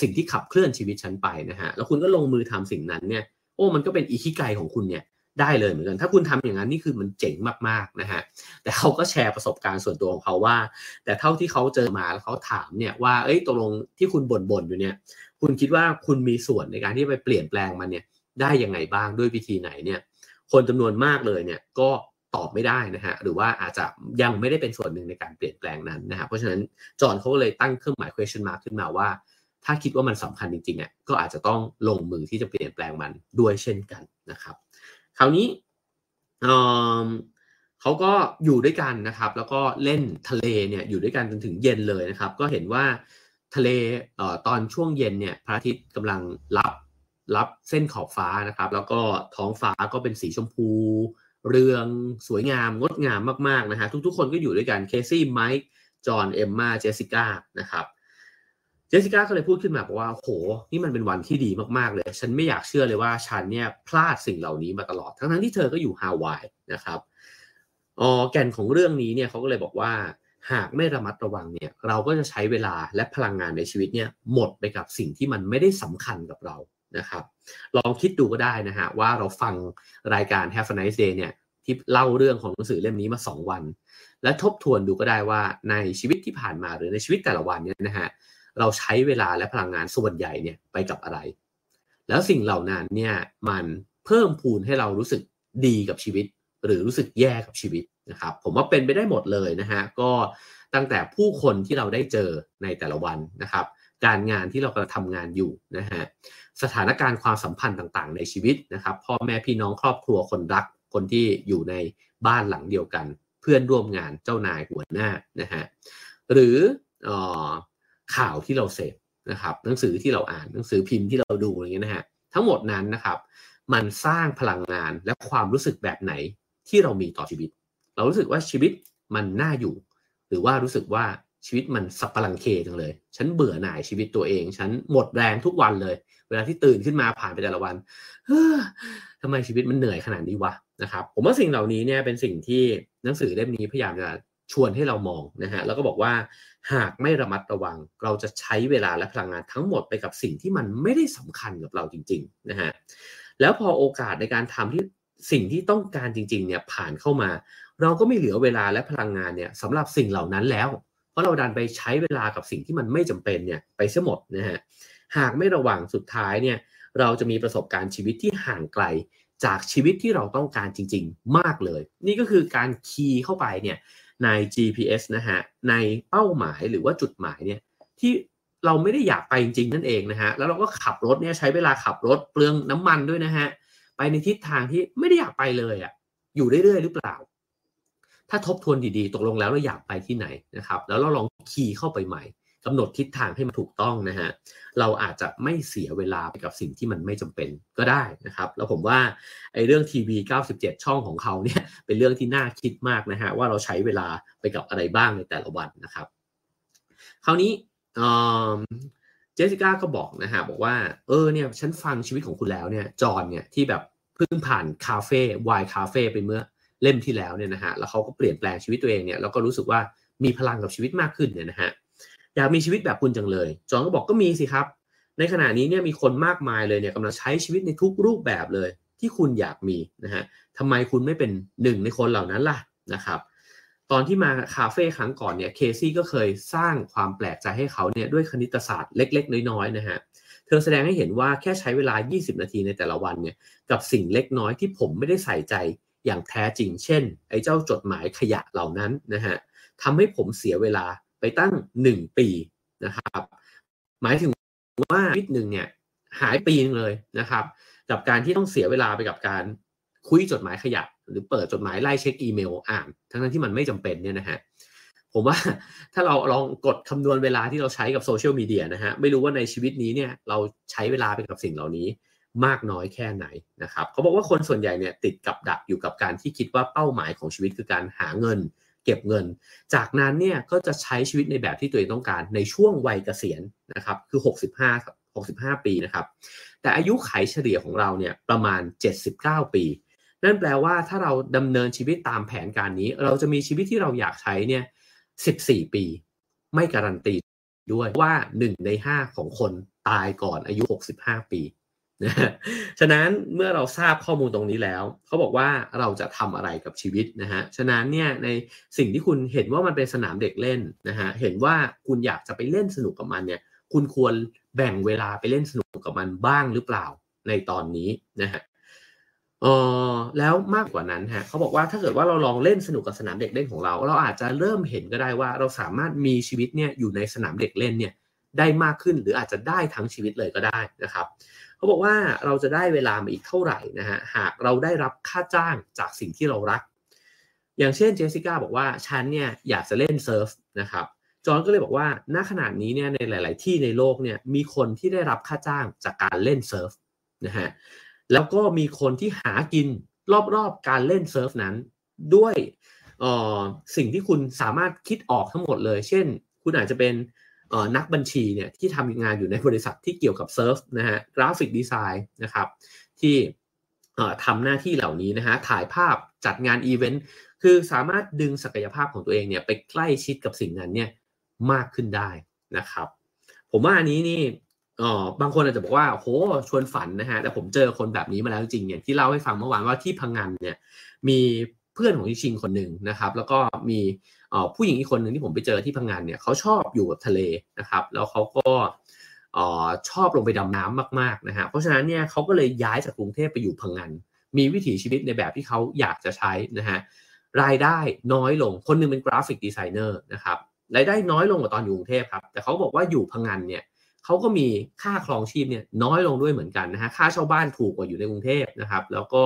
สิ่งที่ขับเคลื่อนชีวิตฉันไปนะฮะแล้วคุณก็ลงมือทำสิ่งนั้นเนี่ยโอ้มันก็เป็นอีคิไกของคุณเนี่ยได้เลยเหมือนกัน ถ้าคุณทำอย่างนั้นนี่คือมันเจ๋งมากๆนะฮะแต่เขาก็แชร์ประสบการณ์ส่วนตัวของเขาว่า แต่เท่าที่เขาเจอมาแล้วเขาถามเนี่ยว่าเอ้ยตกลงที่คุณบ่นๆอยู่เนี่ย คุณคิดว่าคุณมีส่วนในการที่ไปเปลี่ยนแปลงมันเนี่ยได้ยังไงบ้างด้วยวิธีไหนเนี่ยคนจำนวนมากเลยเนี่ยก็ตอบไม่ได้นะฮะหรือว่าอาจจะยังไม่ได้เป็นส่วนหนึ่งในการเปลี่ยนแปลงนั้นนะฮะเพราะฉะนั้นจอห์นเขาก็เลยตั้งเครื่องหมาย question mark ขึ้นมาว่า ถ้าคิดว่ามันสำคัญจริงๆอะก็อาจจะต้องลงมือที่จะเปลี่ยนแปลงมันด้วยเช่นกันนะครับ คราวนี้เขาก็อยู่ด้วยกันนะครับ แล้วก็เล่นทะเลเนี่ยอยู่ด้วยกันจนถึงเย็นเลยนะครับ ก็เห็นว่าทะเลเออตอนช่วงเย็นเนี่ยพระอาทิตย์กำลังรับรับเส้นขอบฟ้านะครับ แล้วก็ท้องฟ้าก็เป็นสีชมพู เรืองสวยงามงดงามมากๆนะฮะทุกๆคนก็อยู่ด้วยกันเคซี่ไมค์จอห์นเอมมาเจสสิก้านะครับ เจสสิก้าก็เลยพูดขึ้นมาบอกว่าโหนี่มันเป็นวันที่ดีมากๆเลย ฉันไม่อยากเชื่อเลยว่าฉันเนี่ยพลาดสิ่งเหล่านี้มาตลอด ทั้งๆที่เธอก็อยู่ฮาวายนะครับอ๋อแก่นของเรื่องนี้เนี่ยเขาก็เลยบอกว่า หากไม่ระมัดระวังเนี่ยเราก็จะใช้เวลาและพลังงานในชีวิตเนี่ยหมดไปกับสิ่งที่มันไม่ได้สำคัญกับเรานะครับ ลองคิดดูก็ได้นะฮะว่าเราฟังรายการ Have a nice day เนี่ยที่เล่าเรื่องของหนังสือเล่มนี้มา 2 วัน และทบทวนดูก็ได้ว่าในชีวิตที่ผ่านมาหรือในชีวิตแต่ละวันเนี่ยนะฮะ เราใช้เวลาและพลังงานส่วนใหญ่เนี่ยไปกับอะไร แล้วสิ่งเหล่านั้นเนี่ยมันเพิ่มพูนให้เรารู้สึกดีกับชีวิต หรือรู้สึกแย่กับชีวิตนะครับ ผมว่าเป็นไปได้หมดเลยนะฮะก็ตั้งแต่ผู้คนที่เราได้เจอในแต่ละวันนะครับ การงานที่เรากำลังทำงานอยู่นะฮะสถานการณ์ความสัมพันธ์ต่างๆ ในชีวิตนะครับ พ่อแม่พี่น้องครอบครัวคนรัก คนที่อยู่ในบ้านหลังเดียวกัน เพื่อนร่วมงานเจ้านายหัวหน้านะฮะหรืออ ข่าวที่เราเสพนะครับ หนังสือที่เราอ่านหนังสือพิมพ์ที่เราดูอย่างเงี้ยนะฮะทั้งหมดนั้นนะครับ มันสร้างพลังงานและความรู้สึกแบบไหนที่เรามีต่อชีวิต เรารู้สึกว่าชีวิตมันน่าอยู่ หรือว่ารู้สึกว่าชีวิตมันสับปะรังเคจังเลย ฉันเบื่อหน่ายชีวิตตัวเอง ฉันหมดแรงทุกวันเลย เวลาที่ตื่นขึ้นมาผ่านไปแต่ละวันเฮ้ทำไมชีวิตมันเหนื่อยขนาดนี้วะนะครับ ผมว่าสิ่งเหล่านี้เนี่ยเป็นสิ่งที่หนังสือเล่มนี้พยายามจะ ชวนให้เรามองนะฮะแล้วก็บอกว่าหากไม่ระมัดระวัง เราจะใช้เวลาและพลังงานทั้งหมดไปกับสิ่งที่มันไม่ได้สำคัญกับเราจริงๆนะฮะแล้วพอโอกาสในการทำที่สิ่งที่ต้องการจริงๆเนี่ยผ่านเข้ามา เราก็ไม่เหลือเวลาและพลังงานเนี่ยสำหรับสิ่งเหล่านั้นแล้ว เพราะเราดันไปใช้เวลากับสิ่งที่มันไม่จำเป็นเนี่ยไปเสียหมดนะฮะหากไม่ระวังสุดท้ายเนี่ยเราจะมีประสบการณ์ชีวิตที่ห่างไกลจากชีวิตที่เราต้องการจริง ๆ มากเลย นี่ก็คือการคีย์เข้าไปเนี่ย ใน GPS นะฮะในเป้าหมายหรือว่าจุดหมายเนี่ยที่เราไม่ได้อยากไปจริงๆนั่นเองนะฮะแล้วเราก็ขับรถเนี่ยใช้เวลาขับรถเปลืองน้ำมันด้วยนะฮะไปในทิศทางที่ไม่ได้อยากไปเลยอะ่ะอยู่เรื่อยๆหรือเปล่า ถ้าทบทวนดีๆ ตกลงแล้วเราอยากไปที่ไหนนะครับ แล้วเราลองคีย์เข้าไปใหม่ กำหนดทิศทางให้มันถูกต้องนะฮะเราอาจจะไม่เสียเวลาไปกับสิ่งที่มันไม่จำเป็นก็ได้นะครับ แล้วผมว่าไอ้เรื่องทีวี97 ช่องของเขาเนี่ยเป็นเรื่องที่น่าคิดมากนะฮะว่าเราใช้เวลาไปกับอะไรบ้างในแต่ละวันนะครับ คราวนี้เจสสิก้าก็บอกนะฮะบอกว่าเออเนี่ยฉันฟังชีวิตของคุณแล้วเนี่ยจอนเนี่ยที่แบบเพิ่งผ่านคาเฟ่วายคาเฟ่ไปเมื่อเล่มที่แล้วเนี่ยนะฮะแล้วเขาก็เปลี่ยนแปลงชีวิตตัวเองเนี่ยแล้วก็รู้สึกว่ามีพลังกับชีวิตมากขึ้นเนี่ยนะฮะ อยากมีชีวิตแบบคุณจังเลย จองก็บอกก็มีสิครับ ในขณะนี้เนี่ยมีคนมากมายเลยเนี่ยกำลังใช้ชีวิตในทุกรูปแบบเลย ที่คุณอยากมีนะฮะทำไมคุณไม่เป็นหนึ่งในคนเหล่านั้นล่ะนะครับตอนที่มาคาเฟ่ครั้งก่อนเนี่ยเคซี่ก็เคยสร้างความแปลกใจให้เขาเนี่ยด้วยคณิตศาสตร์เล็ก ๆ น้อยๆนะฮะเธอแสดงให้เห็นว่าแค่ใช้เวลา 20 นาทีในแต่ละวันเนี่ยกับสิ่งเล็กน้อยที่ผมไม่ได้ใส่ใจอย่างแท้จริง เช่น ไอ้เจ้าจดหมายขยะเหล่านั้นนะฮะทำให้ผมเสียเวลา ไปตั้ง 1 ปีนะครับ หมายถึงว่าชีวิตหนึ่งเนี่ยหายปีนึงเลยนะครับ กับการที่ต้องเสียเวลาไปกับการคุยจดหมายขยะ หรือเปิดจดหมายไล่เช็คอีเมลอ่าน ทั้งนั้นที่มันไม่จำเป็นเนี่ยนะฮะผมว่าถ้าเราลองกดคำนวณเวลาที่เราใช้กับโซเชียลมีเดียนะฮะไม่รู้ว่าในชีวิตนี้เนี่ยเราใช้เวลาไปกับสิ่งเหล่านี้มากน้อยแค่ไหนนะครับเขาบอกว่าคนส่วนใหญ่เนี่ยติดกับดักอยู่กับการที่คิดว่าเป้าหมายของชีวิตคือการหาเงิน เก็บเงิน จากนั้นเนี่ยก็จะใช้ชีวิตในแบบที่ตัวเองต้องการในช่วงวัยเกษียณนะครับคือ 65 65 ปีนะครับ แต่อายุไขเฉลี่ยของเราเนี่ยประมาณ 79 ปี นั่นแปลว่าถ้าเราดำเนินชีวิตตามแผนการนี้ เราจะมีชีวิตที่เราอยากใช้เนี่ย 14 ปี ไม่การันตีด้วยว่า 1 ใน 5 ของคนตายก่อนอายุ 65 ปี นะฉะนั้นเมื่อเราทราบข้อมูลตรงนี้แล้ว เขาบอกว่าเราจะทำอะไรกับชีวิตนะฮะฉะนั้นเนี่ยในสิ่งที่คุณเห็นว่ามันเป็นสนามเด็กเล่นนะฮะเห็นว่าคุณอยากจะไปเล่นสนุกกับมันเนี่ยคุณควรแบ่งเวลาไปเล่นสนุกกับมันบ้างหรือเปล่าในตอนนี้นะฮะเออแล้วมากกว่านั้นฮะเขาบอกว่าถ้าเกิดว่าเราลองเล่นสนุกกับสนามเด็กเล่นของเรา เราอาจจะเริ่มเห็นก็ได้ว่าเราสามารถมีชีวิตเนี่ยอยู่ในสนามเด็กเล่นเนี่ยได้มากขึ้นหรืออาจจะได้ทั้งชีวิตเลยก็ได้นะครับ เขาบอกว่าเราจะได้เวลามาอีกเท่าไหร่นะฮะหากเราได้รับค่าจ้างจากสิ่งที่เรารัก อย่างเช่นเจสสิก้าบอกว่าฉันเนี่ยอยากจะเล่นเซิร์ฟนะครับจอห์นก็เลยบอกว่าณขณะนี้เนี่ยในหลาย ๆ ที่ในโลกเนี่ยมีคนที่ได้รับค่าจ้างจากการเล่นเซิร์ฟนะฮะแล้วก็มีคนที่หากินรอบ ๆ การเล่นเซิร์ฟนั้นด้วยสิ่งที่คุณสามารถคิดออกทั้งหมดเลย เช่น คุณอาจจะเป็น นักบัญชีเนี่ยที่ทำงานอยู่ในบริษัทที่เกี่ยวกับเซิร์ฟนะฮะ graphic design นะครับที่ทำหน้าที่เหล่านี้นะฮะถ่ายภาพจัดงานอีเวนต์คือสามารถดึงศักยภาพของตัวเองเนี่ยไปใกล้ชิดกับสิ่งนั้นเนี่ยมากขึ้นได้นะครับ ผมว่าอันนี้นี่อ๋อบางคนอาจจะบอกว่าโหชวนฝันนะฮะแต่ผมเจอคนแบบนี้มาแล้วจริงเนี่ยที่เล่าให้ฟังเมื่อวานว่าที่พะงันเนี่ยมีเพื่อนของชิงคนหนึ่งนะครับ แล้วก็มี ผู้หญิงอีกคนหนึ่งที่ผมไปเจอที่พะงันเนี่ยเขาชอบอยู่กับทะเลนะครับ แล้วเขาก็ชอบลงไปดำน้ำมากๆนะฮะเพราะฉะนั้นเนี่ยเขาก็เลยย้ายจากกรุงเทพไปอยู่พะงันมีวิถีชีวิตในแบบที่เขาอยากจะใช้นะฮะรายได้น้อยลงคนนึงเป็น graphic designer นะครับรายได้น้อยลงกว่าตอนอยู่กรุงเทพครับแต่เขาบอกว่าอยู่พะงันเนี่ยเขาก็มีค่าครองชีพเนี่ยน้อยลงด้วยเหมือนกันนะฮะค่าเช่าบ้านถูกกว่าอยู่ในกรุงเทพนะครับ แล้วก็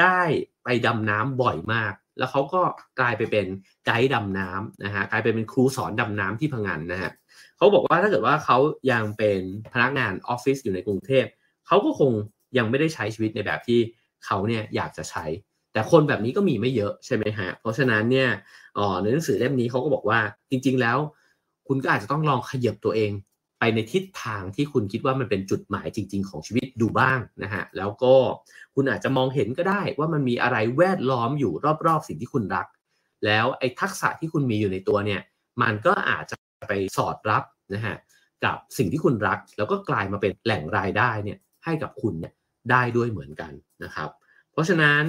ได้ไปดำน้ำบ่อยมาก แล้วเขาก็กลายไปเป็นไกด์ดำน้ำนะฮะกลายไปเป็นครูสอนดำน้ำที่พังงานนะฮะเขาบอกว่าถ้าเกิดว่าเขายังเป็นพนักงานออฟฟิศอยู่ในกรุงเทพเขาก็คงยังไม่ได้ใช้ชีวิตในแบบที่เขาเนี่ยอยากจะใช้ แต่คนแบบนี้ก็มีไม่เยอะใช่ไหมฮะเพราะฉะนั้นเนี่ยในหนังสือเล่มนี้เขาก็บอกว่าจริง ๆ แล้ว คุณก็อาจจะต้องลองขยับตัวเอง ในทิศทางที่คุณคิดว่ามันเป็นจุดหมายจริง ๆ ของชีวิตดูบ้างนะฮะแล้วก็คุณอาจจะมองเห็นก็ได้ว่ามันมีอะไรแวดล้อมอยู่รอบๆ สิ่งที่คุณรัก แล้วไอ้ทักษะที่คุณมีอยู่ในตัวเนี่ยมันก็อาจจะไปสอดรับนะฮะกับสิ่งที่คุณรัก แล้วก็กลายมาเป็นแหล่งรายได้เนี่ยให้กับคุณเนี่ยได้ด้วยเหมือนกันนะครับ เพราะฉะนั้น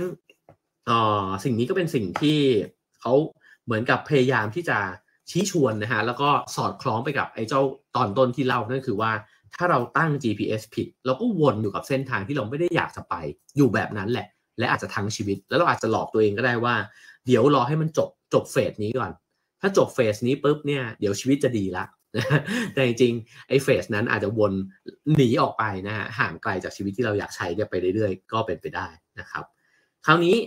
สิ่งนี้ก็เป็นสิ่งที่เขาเหมือนกับพยายามที่จะ ชี้ชวนนะฮะแล้วก็สอดคล้องไปกับไอ้เจ้าตอนต้นที่เล่านั่นคือว่า ถ้าเราตั้ง GPS ผิด เราก็วนอยู่กับเส้นทางที่เราไม่ได้อยากจะไปอยู่แบบนั้นแหละ และอาจจะทั้งชีวิต แล้วเราอาจจะหลอกตัวเองก็ได้ว่า เดี๋ยวรอให้มันจบจบเฟสนี้ก่อน ถ้าจบเฟสนี้ปุ๊บเนี่ยเดี๋ยวชีวิตจะดีละแต่จริงๆไอ้เฟสนั้นอาจจะวนหนีออกไปนะฮะห่างไกลจากชีวิตที่เราอยากใช้ไปเรื่อยๆ ก็เป็นไปได้นะครับ คราวนี้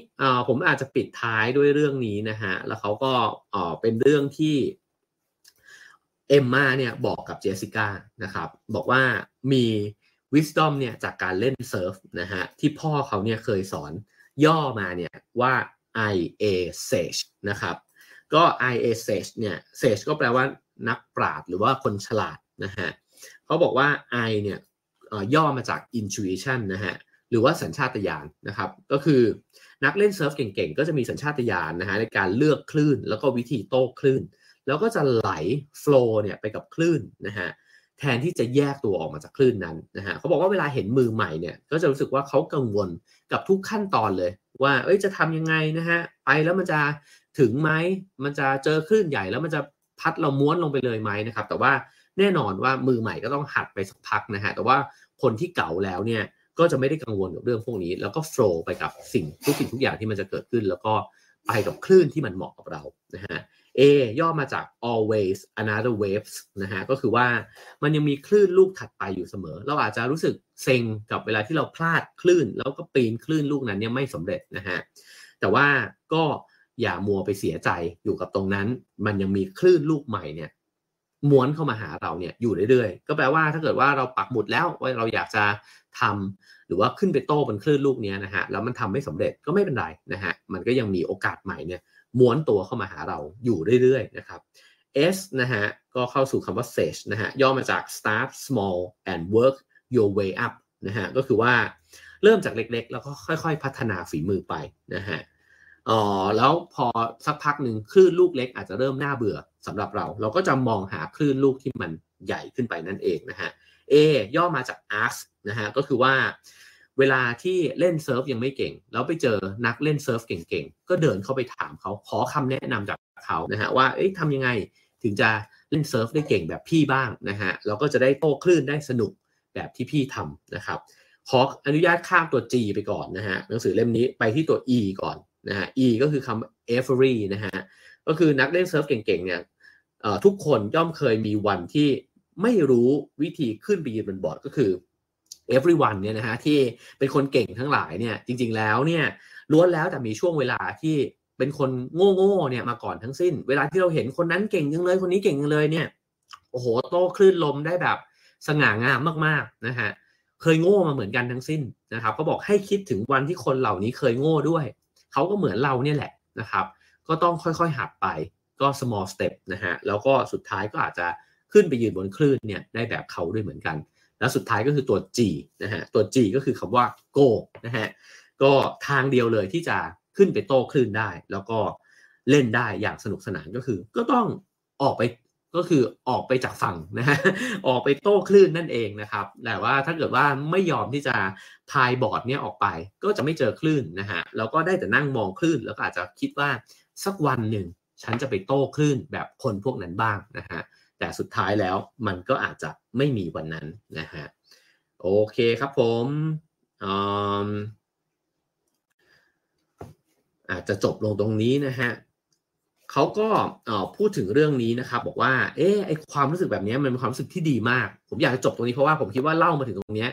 ผมอาจจะปิดท้ายด้วยเรื่องนี้นะฮะ แล้วเขาก็เป็นเรื่องที่เอมมาเนี่ยบอกกับเจสสิก้านะครับ บอกว่ามี wisdom เนี่ยจากการเล่นเซิร์ฟนะฮะ ที่พ่อเขาเนี่ยเคยสอนย่อมาเนี่ยว่า IA Sage นะครับ ก็ IA Sage เนี่ย Sage ก็แปลว่านักปราชญ์หรือว่าคนฉลาดนะฮะเขาบอกว่า I เนี่ยย่อมาจาก intuition นะฮะ หรือว่าสัญชาตญาณนะครับ ก็คือนักเล่นเซิร์ฟเก่งๆ ก็จะมีสัญชาตญาณนะฮะในการเลือกคลื่น แล้วก็วิธีโต้คลื่น แล้วก็จะไหลโฟล์เนี่ยไปกับคลื่นนะฮะแทนที่จะแยกตัวออกมาจากคลื่นนั้นนะฮะเขาบอกว่าเวลาเห็นมือใหม่เนี่ยก็จะรู้สึกว่าเขากังวลกับทุกขั้นตอนเลย ว่าเอ้ยจะทำยังไงนะฮะไปแล้วมันจะถึงไหมมันจะเจอคลื่นใหญ่แล้วมันจะพัดเราม้วนลงไปเลยไหมนะครับ แต่ว่าแน่นอนว่ามือใหม่ก็ต้องหัดไปสักพักนะฮะแต่ว่าคนที่เก่าแล้วเนี่ย ก็จะไม่ได้กังวลกับเรื่องพวกนี้ แล้วก็โฟล์ไปกับสิ่งทุกสิ่งทุกอย่างที่มันจะเกิดขึ้น แล้วก็ไปกับคลื่นที่มันเหมาะกับเรานะฮะ A ย่อมาจาก always another waves นะฮะก็คือว่ามันยังมีคลื่นลูกถัดไปอยู่เสมอ เราอาจจะรู้สึกเซ็งกับเวลาที่เราพลาดคลื่น แล้วก็ปีนคลื่นลูกนั้นเนี่ยไม่สำเร็จนะฮะแต่ว่าก็อย่ามัวไปเสียใจอยู่กับตรงนั้น มันยังมีคลื่นลูกใหม่เนี่ยม้วนเข้ามาหาเราเนี่ยอยู่เรื่อยๆ ก็แปลว่าถ้าเกิดว่าเราปักหมุดแล้วว่าเราอยากจะ ทำหรือว่าขึ้นไปโต้บนคลื่นลูกนี้นะฮะแล้วมันทำไม่สำเร็จก็ไม่เป็นไรนะฮะมันก็ยังมีโอกาสใหม่เนี่ยม้วนตัวเข้ามาหาเราอยู่เรื่อยๆนะครับ S นะฮะก็เข้าสู่คำว่า Sage นะฮะย่อมาจาก start small and work your way up นะฮะก็คือว่าเริ่มจากเล็กๆ แล้วก็ค่อยๆ พัฒนาฝีมือไปนะฮะอ๋อแล้วพอสักพักหนึ่งคลื่นลูกเล็กอาจจะเริ่มน่าเบื่อสำหรับเรา เราก็จะมองหาคลื่นลูกที่มันใหญ่ขึ้นไปนั่นเองนะฮะ A ย่อมาจาก ask นะฮะก็คือว่าเวลาที่เล่นเซิร์ฟยังไม่เก่ง แล้วไปเจอนักเล่นเซิร์ฟเก่งๆ ก็เดินเข้าไปถามเขาขอคำแนะนำจากเขานะฮะว่าเอ๊ะทำยังไงถึงจะเล่นเซิร์ฟได้เก่งแบบพี่บ้างนะฮะเราก็จะได้โต้คลื่นได้สนุกแบบที่พี่ทำนะครับขออนุญาตข้ามตัว G ไปก่อนนะฮะหนังสือเล่มนี้ไปที่ตัว E ก่อนนะฮะ E ก็คือคำ every นะฮะก็คือนักเล่นเซิร์ฟเก่งๆเนี่ยทุกคนย่อมเคยมีวันที่ ไม่รู้วิธีขึ้นไปยืนบนบอร์ดก็คือ everyone เนี่ยนะฮะที่เป็นคนเก่งทั้งหลายเนี่ยจริง ๆแล้วเนี่ยล้วนแล้วแต่มีช่วงเวลาที่เป็นคนโง่ๆเนี่ยมาก่อนทั้งสิ้น เวลาที่เราเห็นคนนั้นเก่งจังเลยคนนี้เก่งจังเลยเนี่ยโอ้โหโต้คลื่นลมได้แบบสง่างามมากๆนะฮะเคยโง่มาเหมือนกันทั้งสิ้นนะครับเขาบอกให้คิดถึงวันที่คนเหล่านี้เคยโง่ด้วย เขาก็เหมือนเราเนี่ยแหละนะครับ ก็ต้องค่อยๆหัดไปก็ small step นะฮะแล้วก็สุดท้ายก็อาจจะ ขึ้นไปยืนบนคลื่นเนี่ยได้แบบเขาด้วยเหมือนกัน แล้วสุดท้ายก็คือตัว G นะฮะตัว G ก็คือคำว่า go นะฮะก็ทางเดียวเลยที่จะขึ้นไปโต้คลื่นได้ แล้วก็เล่นได้อย่างสนุกสนานก็คือ ก็ต้องออกไปก็คือออกไปจากฝั่งนะฮะออกไปโต้คลื่นนั่นเองนะครับ แต่ว่าถ้าเกิดว่าไม่ยอมที่จะพายบอร์ดเนี่ยออกไป ก็จะไม่เจอคลื่นนะฮะแล้วก็ได้แต่นั่งมองคลื่น แล้วก็อาจจะคิดว่าสักวันหนึ่งฉันจะไปโต้คลื่นแบบคนพวกนั้นบ้างนะฮะ แต่สุดท้ายแล้วมันก็อาจจะไม่มีวันนั้นนะฮะโอเคครับผมอาจจะจบลงตรงนี้นะฮะเขาก็พูดถึงเรื่องนี้นะครับ บอกว่า เออไอความรู้สึกแบบนี้มันเป็นความรู้สึกที่ดีมาก ผมอยากจะจบตรงนี้เพราะว่าผมคิดว่าเล่ามาถึงตรงนี้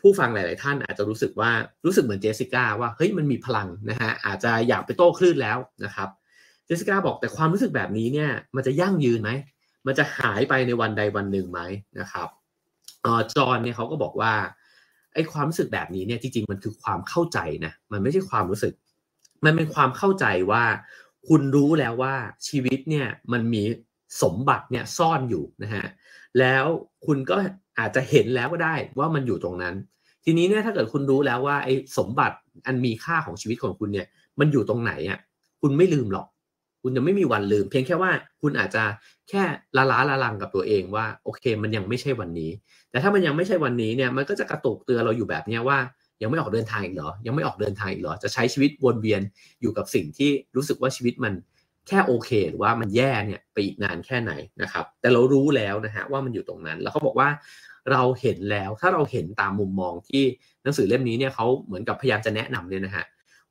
ผู้ฟังหลาย ๆ ท่านอาจจะรู้สึกว่ารู้สึกเหมือนเจสสิก้าว่าเฮ้ยมันมีพลังนะฮะอาจจะอยากไปโต้คลื่นแล้วนะครับ จสิก้าบอกแต่ความรู้สึกแบบนี้เนี่ยมันจะยั่งยืนไหม มันจะหายไปในวันใดวันหนึ่งไหมนะครับจอห์นเนี่ยเขาก็บอกว่าไอ้ความรู้สึกแบบนี้เนี่ยจริงๆมันคือความเข้าใจนะมันไม่ใช่ความรู้สึก มันเป็นความเข้าใจว่า คุณรู้แล้วว่าชีวิตเนี่ยมันมีสมบัติเนี่ยซ่อนอยู่นะฮะแล้วคุณก็อาจจะเห็นแล้วก็ได้ว่ามันอยู่ตรงนั้น ทีนี้เนี่ยถ้าเกิดคุณรู้แล้วว่าไอ้สมบัติอันมีค่าของชีวิตของคุณเนี่ยมันอยู่ตรงไหนอะคุณไม่ลืมหรอก คุณจะไม่มีวันลืม เพียงแค่ว่าคุณอาจจะแค่ละล้าละลังกับตัวเองว่าโอเค มันยังไม่ใช่วันนี้ แต่ถ้ามันยังไม่ใช่วันนี้เนี่ยมันก็จะกระตุกเตือนเราอยู่แบบนี้ว่า ยังไม่ออกเดินทางอีกเหรอ ยังไม่ออกเดินทางอีกเหรอ จะใช้ชีวิตวนเวียนอยู่กับสิ่งที่รู้สึกว่าชีวิตมันแค่โอเค หรือว่ามันแย่เนี่ยไปอีกนานแค่ไหนนะครับ แต่เรารู้แล้วนะฮะว่ามันอยู่ตรงนั้น แล้วเขาบอกว่าเราเห็นแล้วถ้าเราเห็นตามมุมมองที่หนังสือเล่มนี้เนี่ยเขาเหมือนกับพยายามจะแนะนำเนี่ยนะฮะ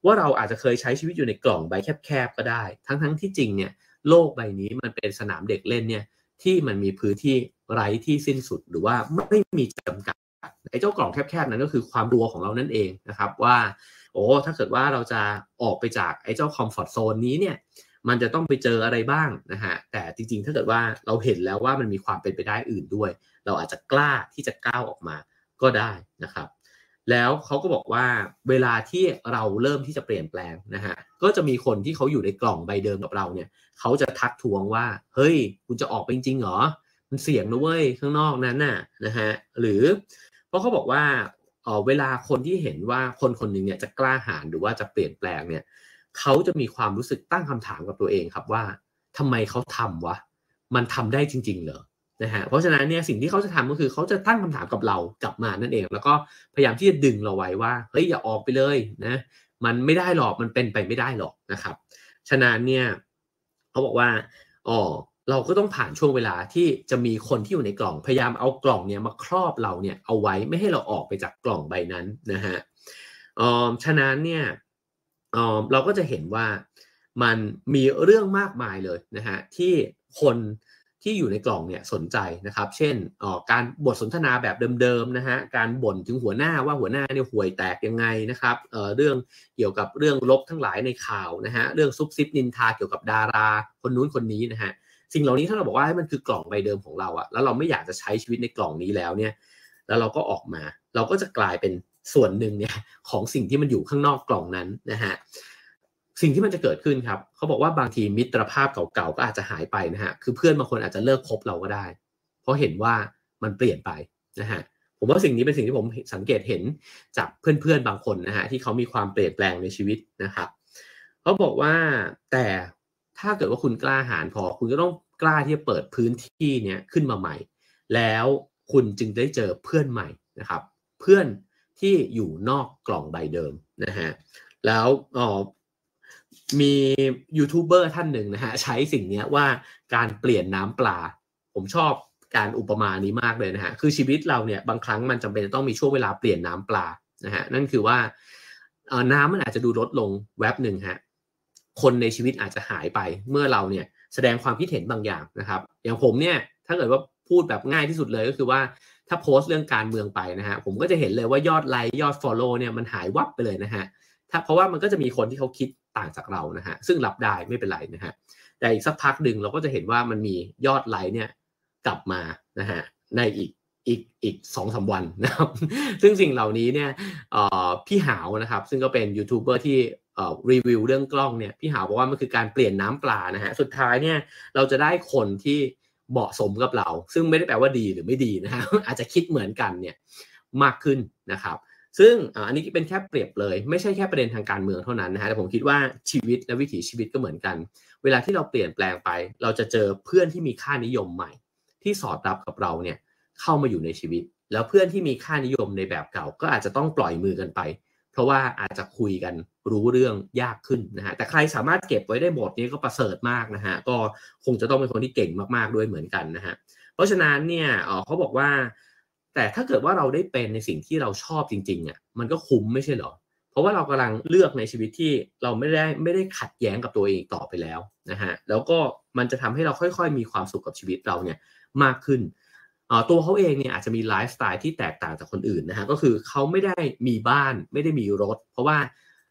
ว่าเราอาจจะเคยใช้ชีวิตอยู่ในกล่องใบแคบๆก็ได้ ทั้งๆที่จริงเนี่ยโลกใบนี้มันเป็นสนามเด็กเล่นเนี่ยที่มันมีพื้นที่ไร้ที่สิ้นสุดหรือว่าไม่มีจำกัดไอ้เจ้ากล่องแคบๆนั้นก็คือความรัวของเรานั่นเองนะครับว่าโอ้ถ้าเกิดว่าเราจะออกไปจากไอ้เจ้าคอมฟอร์ทโซนนี้เนี่ยมันจะต้องไปเจออะไรบ้างนะฮะแต่จริงๆ ถ้าเกิดว่าเราเห็นแล้วว่ามันมีความเป็นไปได้อื่นด้วย เราอาจจะกล้าที่จะก้าวออกมาก็ได้นะครับ แล้วเขาก็บอกว่าเวลาที่เราเริ่มที่จะเปลี่ยนแปลงนะฮะก็จะมีคนที่เขาอยู่ในกล่องใบเดิมกับเราเนี่ยเขาจะทักทวงว่า เฮ้ย คุณจะออกไปจริงเหรอ มันเสี่ยงนะเว้ยข้างนอกนั้นน่ะนะฮะหรือเพราะเขาบอกว่าเออเวลาคนที่เห็นว่าคนคนหนึ่งเนี่ยจะกล้าหาญหรือว่าจะเปลี่ยนแปลงเนี่ยเขาจะมีความรู้สึกตั้งคำถามกับตัวเองครับว่าทำไมเขาทำวะมันทำได้จริง ๆ เหรอ นะฮะเพราะฉะนั้นเนี่ยสิ่งที่เขาจะทำก็คือเขาจะตั้งคำถามกับเรากลับมานั่นเอง แล้วก็พยายามที่จะดึงเราไว้ว่าเฮ้ยอย่าออกไปเลยนะมันไม่ได้หรอกมันเป็นไปไม่ได้หรอกนะครับ ฉะนั้นเนี่ยเขาบอกว่าอ๋อเราก็ต้องผ่านช่วงเวลาที่จะมีคนที่อยู่ในกล่อง พยายามเอากล่องเนี่ยมาครอบเราเนี่ยเอาไว้ไม่ให้เราออกไปจากกล่องใบนั้นนะฮะอ๋อฉะนั้นเนี่ยอ๋อเราก็จะเห็นว่ามันมีเรื่องมากมายเลยนะฮะที่คน ที่อยู่ในกล่องเนี่ยสนใจนะครับ เช่นการบทสนทนาแบบเดิมๆนะฮะ การบ่นถึงหัวหน้าว่าหัวหน้าเนี่ยห่วยแตกยังไงนะครับเเรื่องเกี่ยวกับเรื่องลบทั้งหลายในข่าวนะฮะ เรื่องซุบซิบนินทาเกี่ยวกับดาราคนนู้นคนนี้นะฮะ สิ่งเหล่านี้ถ้าเราบอกว่าให้มันคือกล่องใบเดิมของเราอะแล้วเราไม่อยากจะใช้ชีวิตในกล่องนี้แล้วเนี่ย แล้วเราก็ออกมา เราก็จะกลายเป็นส่วนหนึ่งเนี่ยของสิ่งที่มันอยู่ข้างนอกกล่องนั้นนะฮะ สิ่งที่มันจะเกิดขึ้นครับเขาบอกว่าบางทีมิตรภาพเก่าๆก็อาจจะหายไปนะฮะคือเพื่อนบางคนอาจจะเลิกคบเราก็ได้ เพราะเห็นว่ามันเปลี่ยนไปนะฮะผมว่าสิ่งนี้เป็นสิ่งที่ผมสังเกตเห็นจากเพื่อนๆบางคนนะฮะที่เขามีความเปลี่ยนแปลงในชีวิตนะครับเขาบอกว่าแต่ถ้าเกิดว่าคุณกล้าหาญพอ คุณก็ต้องกล้าที่จะเปิดพื้นที่เนี้ยขึ้นมาใหม่ แล้วคุณจึงได้เจอเพื่อนใหม่นะครับ เพื่อนที่อยู่นอกกล่องใบเดิมนะฮะแล้วอ๋อ มียูทูบเบอร์ท่านหนึ่งนะฮะใช้สิ่งนี้ว่าการเปลี่ยนน้ำปลา ผมชอบการอุปมานี้มากเลยนะฮะคือชีวิตเราเนี่ยบางครั้งมันจำเป็นต้องมีช่วงเวลาเปลี่ยนน้ำปลานะฮะนั่นคือว่าน้ำมันอาจจะดูลดลงแวบหนึ่งฮะคนในชีวิตอาจจะหายไปเมื่อเราเนี่ยแสดงความคิดเห็นบางอย่างนะครับ อย่างผมเนี่ยถ้าเกิดว่าพูดแบบง่ายที่สุดเลยก็คือว่าถ้าโพสต์เรื่องการเมืองไปนะฮะผมก็จะเห็นเลยว่ายอดไลค์ยอด Follow เนี่ยมันหายวับไปเลยนะฮะถ้าเพราะว่ามันก็จะมีคนที่เขาคิด ต่างจากเรานะฮะซึ่งรับได้ไม่เป็นไรนะฮะแต่อีกสักพักหนึ่งเราก็จะเห็นว่ามันมียอดไลค์เนี่ยกลับมานะฮะในอีกอีกอีกสองสาวันนะครับ ซึ่งสิ่งเหล่านี้เนี่ยพี่หาวนะครับ ซึ่งก็เป็นยูทูบเบอร์ที่รีวิวเรื่องกล้องเนี่ยพี่หาวบอกว่ามันคือการเปลี่ยนน้ำปลานะฮะสุดท้ายเนี่ยเราจะได้คนที่เหมาะสมกับเรา ซึ่งไม่ได้แปลว่าดีหรือไม่ดีนะฮะอาจจะคิดเหมือนกันเนี่ยมากขึ้นนะครับ ซึ่งอันนี้เป็นแค่เปรียบเลย ไม่ใช่แค่ประเด็นทางการเมืองเท่านั้นนะฮะแต่ผมคิดว่าชีวิตและวิถีชีวิตก็เหมือนกัน เวลาที่เราเปลี่ยนแปลงไป เราจะเจอเพื่อนที่มีค่านิยมใหม่ ที่สอดรับกับเราเนี่ยเข้ามาอยู่ในชีวิต แล้วเพื่อนที่มีค่านิยมในแบบเก่า ก็อาจจะต้องปล่อยมือกันไป เพราะว่าอาจจะคุยกันรู้เรื่องยากขึ้นนะฮะแต่ใครสามารถเก็บไว้ได้หมดนี้ก็ประเสริฐมากนะฮะก็คงจะต้องเป็นคนที่เก่งมากๆด้วยเหมือนกันนะฮะเพราะฉะนั้นเนี่ยเขาบอกว่า แต่ถ้าเกิดว่าเราได้เป็นในสิ่งที่เราชอบจริงๆอะมันก็คุ้มไม่ใช่หรอ เพราะว่าเรากำลังเลือกในชีวิตที่เราไม่ได้ไม่ได้ขัดแย้งกับตัวเองต่อไปแล้วนะฮะแล้วก็มันจะทำให้เราค่อยๆ มีความสุขกับชีวิตเราเนี่ยมากขึ้นตัวเขาเองเนี่ยอาจจะมีไลฟ์สไตล์ที่แตกต่างจากคนอื่นนะฮะก็คือเขาไม่ได้มีบ้านไม่ได้มีรถ เพราะว่า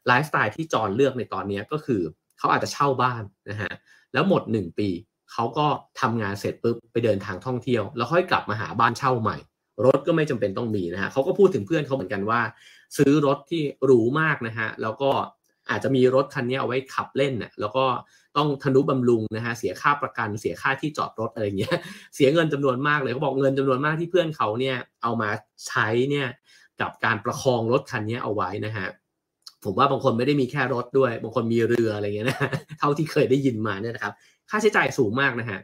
ไลฟ์สไตล์ที่จอนเลือกในตอนนี้ก็คือเขาอาจจะเช่าบ้านนะฮะแล้วหมด 1 ปีเขาก็ทำงานเสร็จปุ๊บไปเดินทางท่องเที่ยว แล้วค่อยกลับมาหาบ้านเช่าใหม่ รถก็ไม่จำเป็นต้องมีนะฮะเขาก็พูดถึงเพื่อนเขาเหมือนกันว่า ซื้อรถที่หรูมากนะฮะแล้วก็อาจจะมีรถคันนี้เอาไว้ขับเล่นนะ่ะแล้วก็ต้องทนุบำรุงนะฮะเสียค่าประกันเสียค่าที่จอดรถอะไรเงี้ยเสียเงินจำนวนมากเลยเขาบอกเงินจำนวนมากที่เพื่อนเขาเนี่ยเอามาใช้เนี่ยกับการประคองรถคันนี้เอาไว้นะฮะผมว่าบางคนไม่ได้มีแค่รถด้วย บางคนมีเรืออะไรเงี้ยนะเท่าที่เคยได้ยินมาเนี่ยนะครับ ค่าใช้จ่ายสูงมากนะฮะ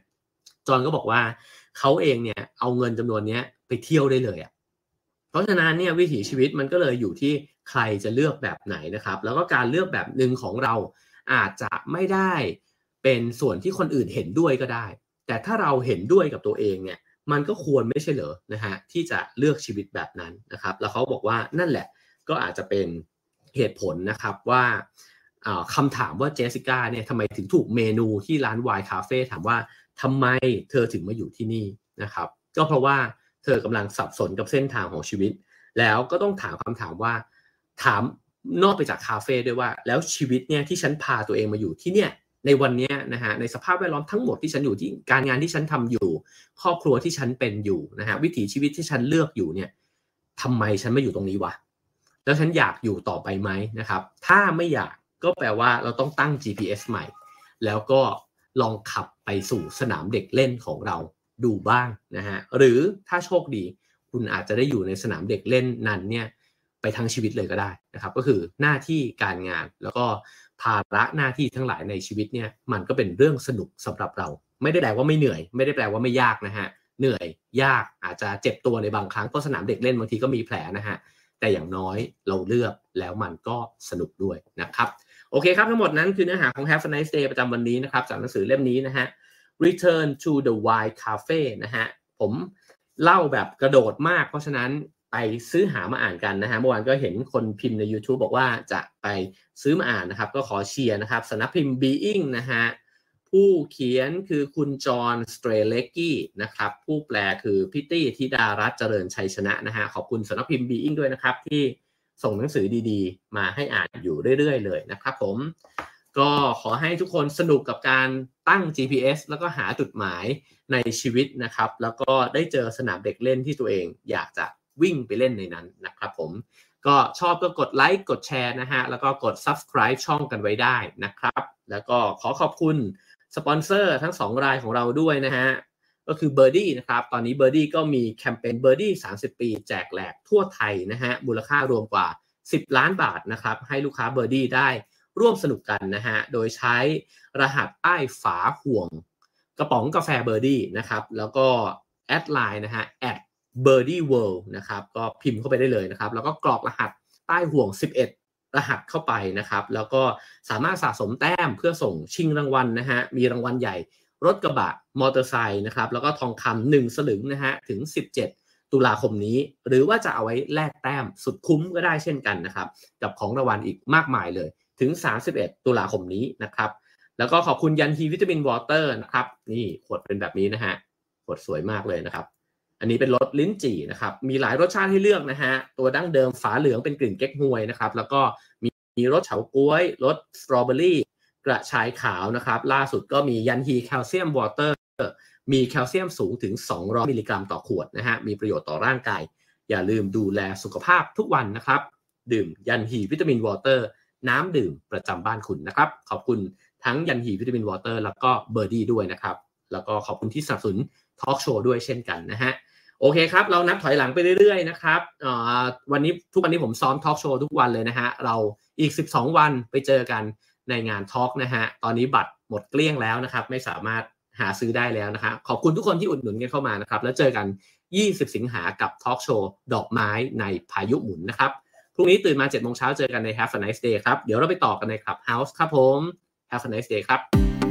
จอนก็บอกว่าเขาเองเนี่ยเอาเงินจำนวนเนี้ ไปเที่ยวได้เลยอะ่ะเพราะฉะนั้นเนี่ยวิถีชีวิตมันก็เลยอยู่ที่ใครจะเลือกแบบไหนนะครับ แล้วก็การเลือกแบบหนึ่งของเราอาจจะไม่ได้เป็นส่วนที่คนอื่นเห็นด้วยก็ได้ แต่ถ้าเราเห็นด้วยกับตัวเองเนี่ยมันก็ควรไม่ใช่เหรอนะฮะที่จะเลือกชีวิตแบบนั้นนะครับ แล้วเขาบอกว่านั่นแหละก็อาจจะเป็นเหตุผลนะครับว่าคำถามว่าเจสสิก้าเนี่ยทำไมถึงถูกเมนูที่ร้านวายคาเฟ่ถามว่าทำไมเธอถึงมาอยู่ที่นี่นะครับ ก็เพราะว่า เธอกำลังสับสนกับเส้นทางของชีวิต แล้วก็ต้องถามคำถามว่า ถามนอกไปจากคาเฟ่ด้วยว่า แล้วชีวิตเนี่ยที่ฉันพาตัวเองมาอยู่ที่เนี่ยในวันนี้นะฮะในสภาพแวดล้อมทั้งหมดที่ฉันอยู่ที่การงานที่ฉันทำอยู่ ครอบครัวที่ฉันเป็นอยู่นะฮะวิถีชีวิตที่ฉันเลือกอยู่เนี่ยทำไมฉันไม่อยู่ตรงนี้วะแล้วฉันอยากอยู่ต่อไปไหมนะครับ ถ้าไม่อยากก็แปลว่าเราต้องตั้ง GPS ใหม่ แล้วก็ลองขับไปสู่สนามเด็กเล่นของเรา ดูบ้างนะฮะหรือถ้าโชคดี คุณอาจจะได้อยู่ในสนามเด็กเล่นนั้นเนี่ยไปทั้งชีวิตเลยก็ได้นะครับ ก็คือหน้าที่การงานแล้วก็ภาระหน้าที่ทั้งหลายในชีวิตเนี่ยมันก็เป็นเรื่องสนุกสำหรับเรา ไม่ได้แปลว่าไม่เหนื่อย ไม่ได้แปลว่าไม่ยากนะฮะเหนื่อยยากอาจจะเจ็บตัวในบางครั้งเพราะสนามเด็กเล่นบางทีก็มีแผลนะฮะแต่อย่างน้อยเราเลือกแล้วมันก็สนุกด้วยนะครับ โอเคครับทั้งหมดนั้นคือเนื้อหาของ Have a nice day ประจำวันนี้นะครับจากหนังสือเล่มนี้นะฮะ Return to the Wild Cafe นะฮะ ผมเล่าแบบกระโดดมาก เพราะฉะนั้นไปซื้อหามาอ่านกันนะฮะ เมื่อวานก็เห็นคนพิมพ์ใน YouTube บอกว่าจะไปซื้อมาอ่านนะครับ ก็ขอเชียร์นะครับสนับพิมพ์ Being นะฮะ ผู้เขียนคือคุณจอห์นสเตรเลกกี้นะครับ ผู้แปลคือพิตตี้ธิดารัตเจริญชัยชนะนะฮะ ขอบคุณสนับพิมพ์ Being ด้วยนะครับที่ส่งหนังสือดีๆ มาให้อ่านอยู่เรื่อยๆ เลยนะครับผม ก็ขอให้ทุกคนสนุกกับการตั้ง GPS แล้วก็หาจุดหมายในชีวิตนะครับ แล้วก็ได้เจอสนามเด็กเล่นที่ตัวเองอยากจะวิ่งไปเล่นในนั้นนะครับผมก็ชอบก็กดไลค์กดแชร์นะฮะ แล้วก็กด subscribe ช่องกันไว้ได้นะครับ แล้วก็ขอขอบคุณสปอนเซอร์ทั้ง 2 รายของเราด้วยนะฮะ ก็คือ b i r d ี้นะครับ ตอนนี้ b i r d ี้ก็มีแคมเปญ b i r d ี้30 ปีแจกแหลกทั่วไทยนะฮะ มูลค่ารวมกว่า 10 ล้านบาทนะครับ ให้ลูกค้า b i r d ี้ได้ ร่วมสนุกกันนะฮะ โดยใช้รหัสใต้ฝาห่วง กระป๋องกาแฟ b i r d ี้นะครับ แล้วก็แอดไลน์นะฮะ at b i r d ี้ world นะครับ ก็พิมพ์เข้าไปได้เลยนะครับ แล้วก็กรอกรหัสใต้ห่วง 11 รหัสเข้าไปนะครับ แล้วก็สามารถสะสมแต้มเพื่อส่งชิงรางวัลนะฮะ มีรางวัลใหญ่ รถกระบะ มอเตอร์ไซค์นะครับ แล้วก็ทองคำหนึ่งสลึงนะฮะ ถึง 17 ตุลาคมนี้ หรือว่าจะเอาไว้แลกแต้มสุดคุ้มก็ได้เช่นกันนะครับ กับของรางวัลอีกมากมายเลย ถึง 31 ตุลาคมนี้นะครับ แล้วก็ขอบคุณยันฮีวิตามินวอเตอร์นะครับ นี่ขวดเป็นแบบนี้นะฮะขวดสวยมากเลยนะครับ อันนี้เป็นรสลิ้นจี่นะครับ มีหลายรสชาติให้เลือกนะฮะ ตัวดั้งเดิมฝาเหลืองเป็นกลิ่นเก๊กฮวยนะครับ แล้วก็มีมีรสเฉาก๊วยรสสตรอเบอรี่กระชายขาวนะครับ ล่าสุดก็มียันฮีแคลเซียมวอเตอร์มีแคลเซียมสูงถึง 200 มิลลิกรัมต่อขวดนะฮะ มีประโยชน์ต่อร่างกาย อย่าลืมดูแลสุขภาพทุกวันนะครับ ดื่มยันฮีวิตามินวอเตอร์ น้ำดื่มประจำบ้านคุณนะครับ ขอบคุณทั้งยันฮีวิตามินวอเตอร์แล้วก็เบอร์ดี้ด้วยนะครับ แล้วก็ขอบคุณที่สนับสนุนทอล์กโชว์ด้วยเช่นกันนะฮะโอเคครับ เรานับถอยหลังไปเรื่อยๆนะครับวันนี้ทุกวันนี้ผมซ้อมทอล์กโชว์ทุกวันเลยนะฮะเราอีก 12 วันไปเจอกันในงานทอล์กนะฮะตอนนี้บัตรหมดเกลี้ยงแล้วนะครับ ไม่สามารถหาซื้อได้แล้วนะครับขอบคุณทุกคนที่อุดหนุนกันเข้ามานะครับ แล้วเจอกัน 20 สิงหากับทอล์กโชว์ดอกไม้ในพายุหมุนนะครับ พรุ่งนี้ตื่นมา7โมงเช้าเจอกันใน Have a nice day ครับ เดี๋ยวเราไปต่อกันใน Clubhouse ครับผม Have a nice day ครับ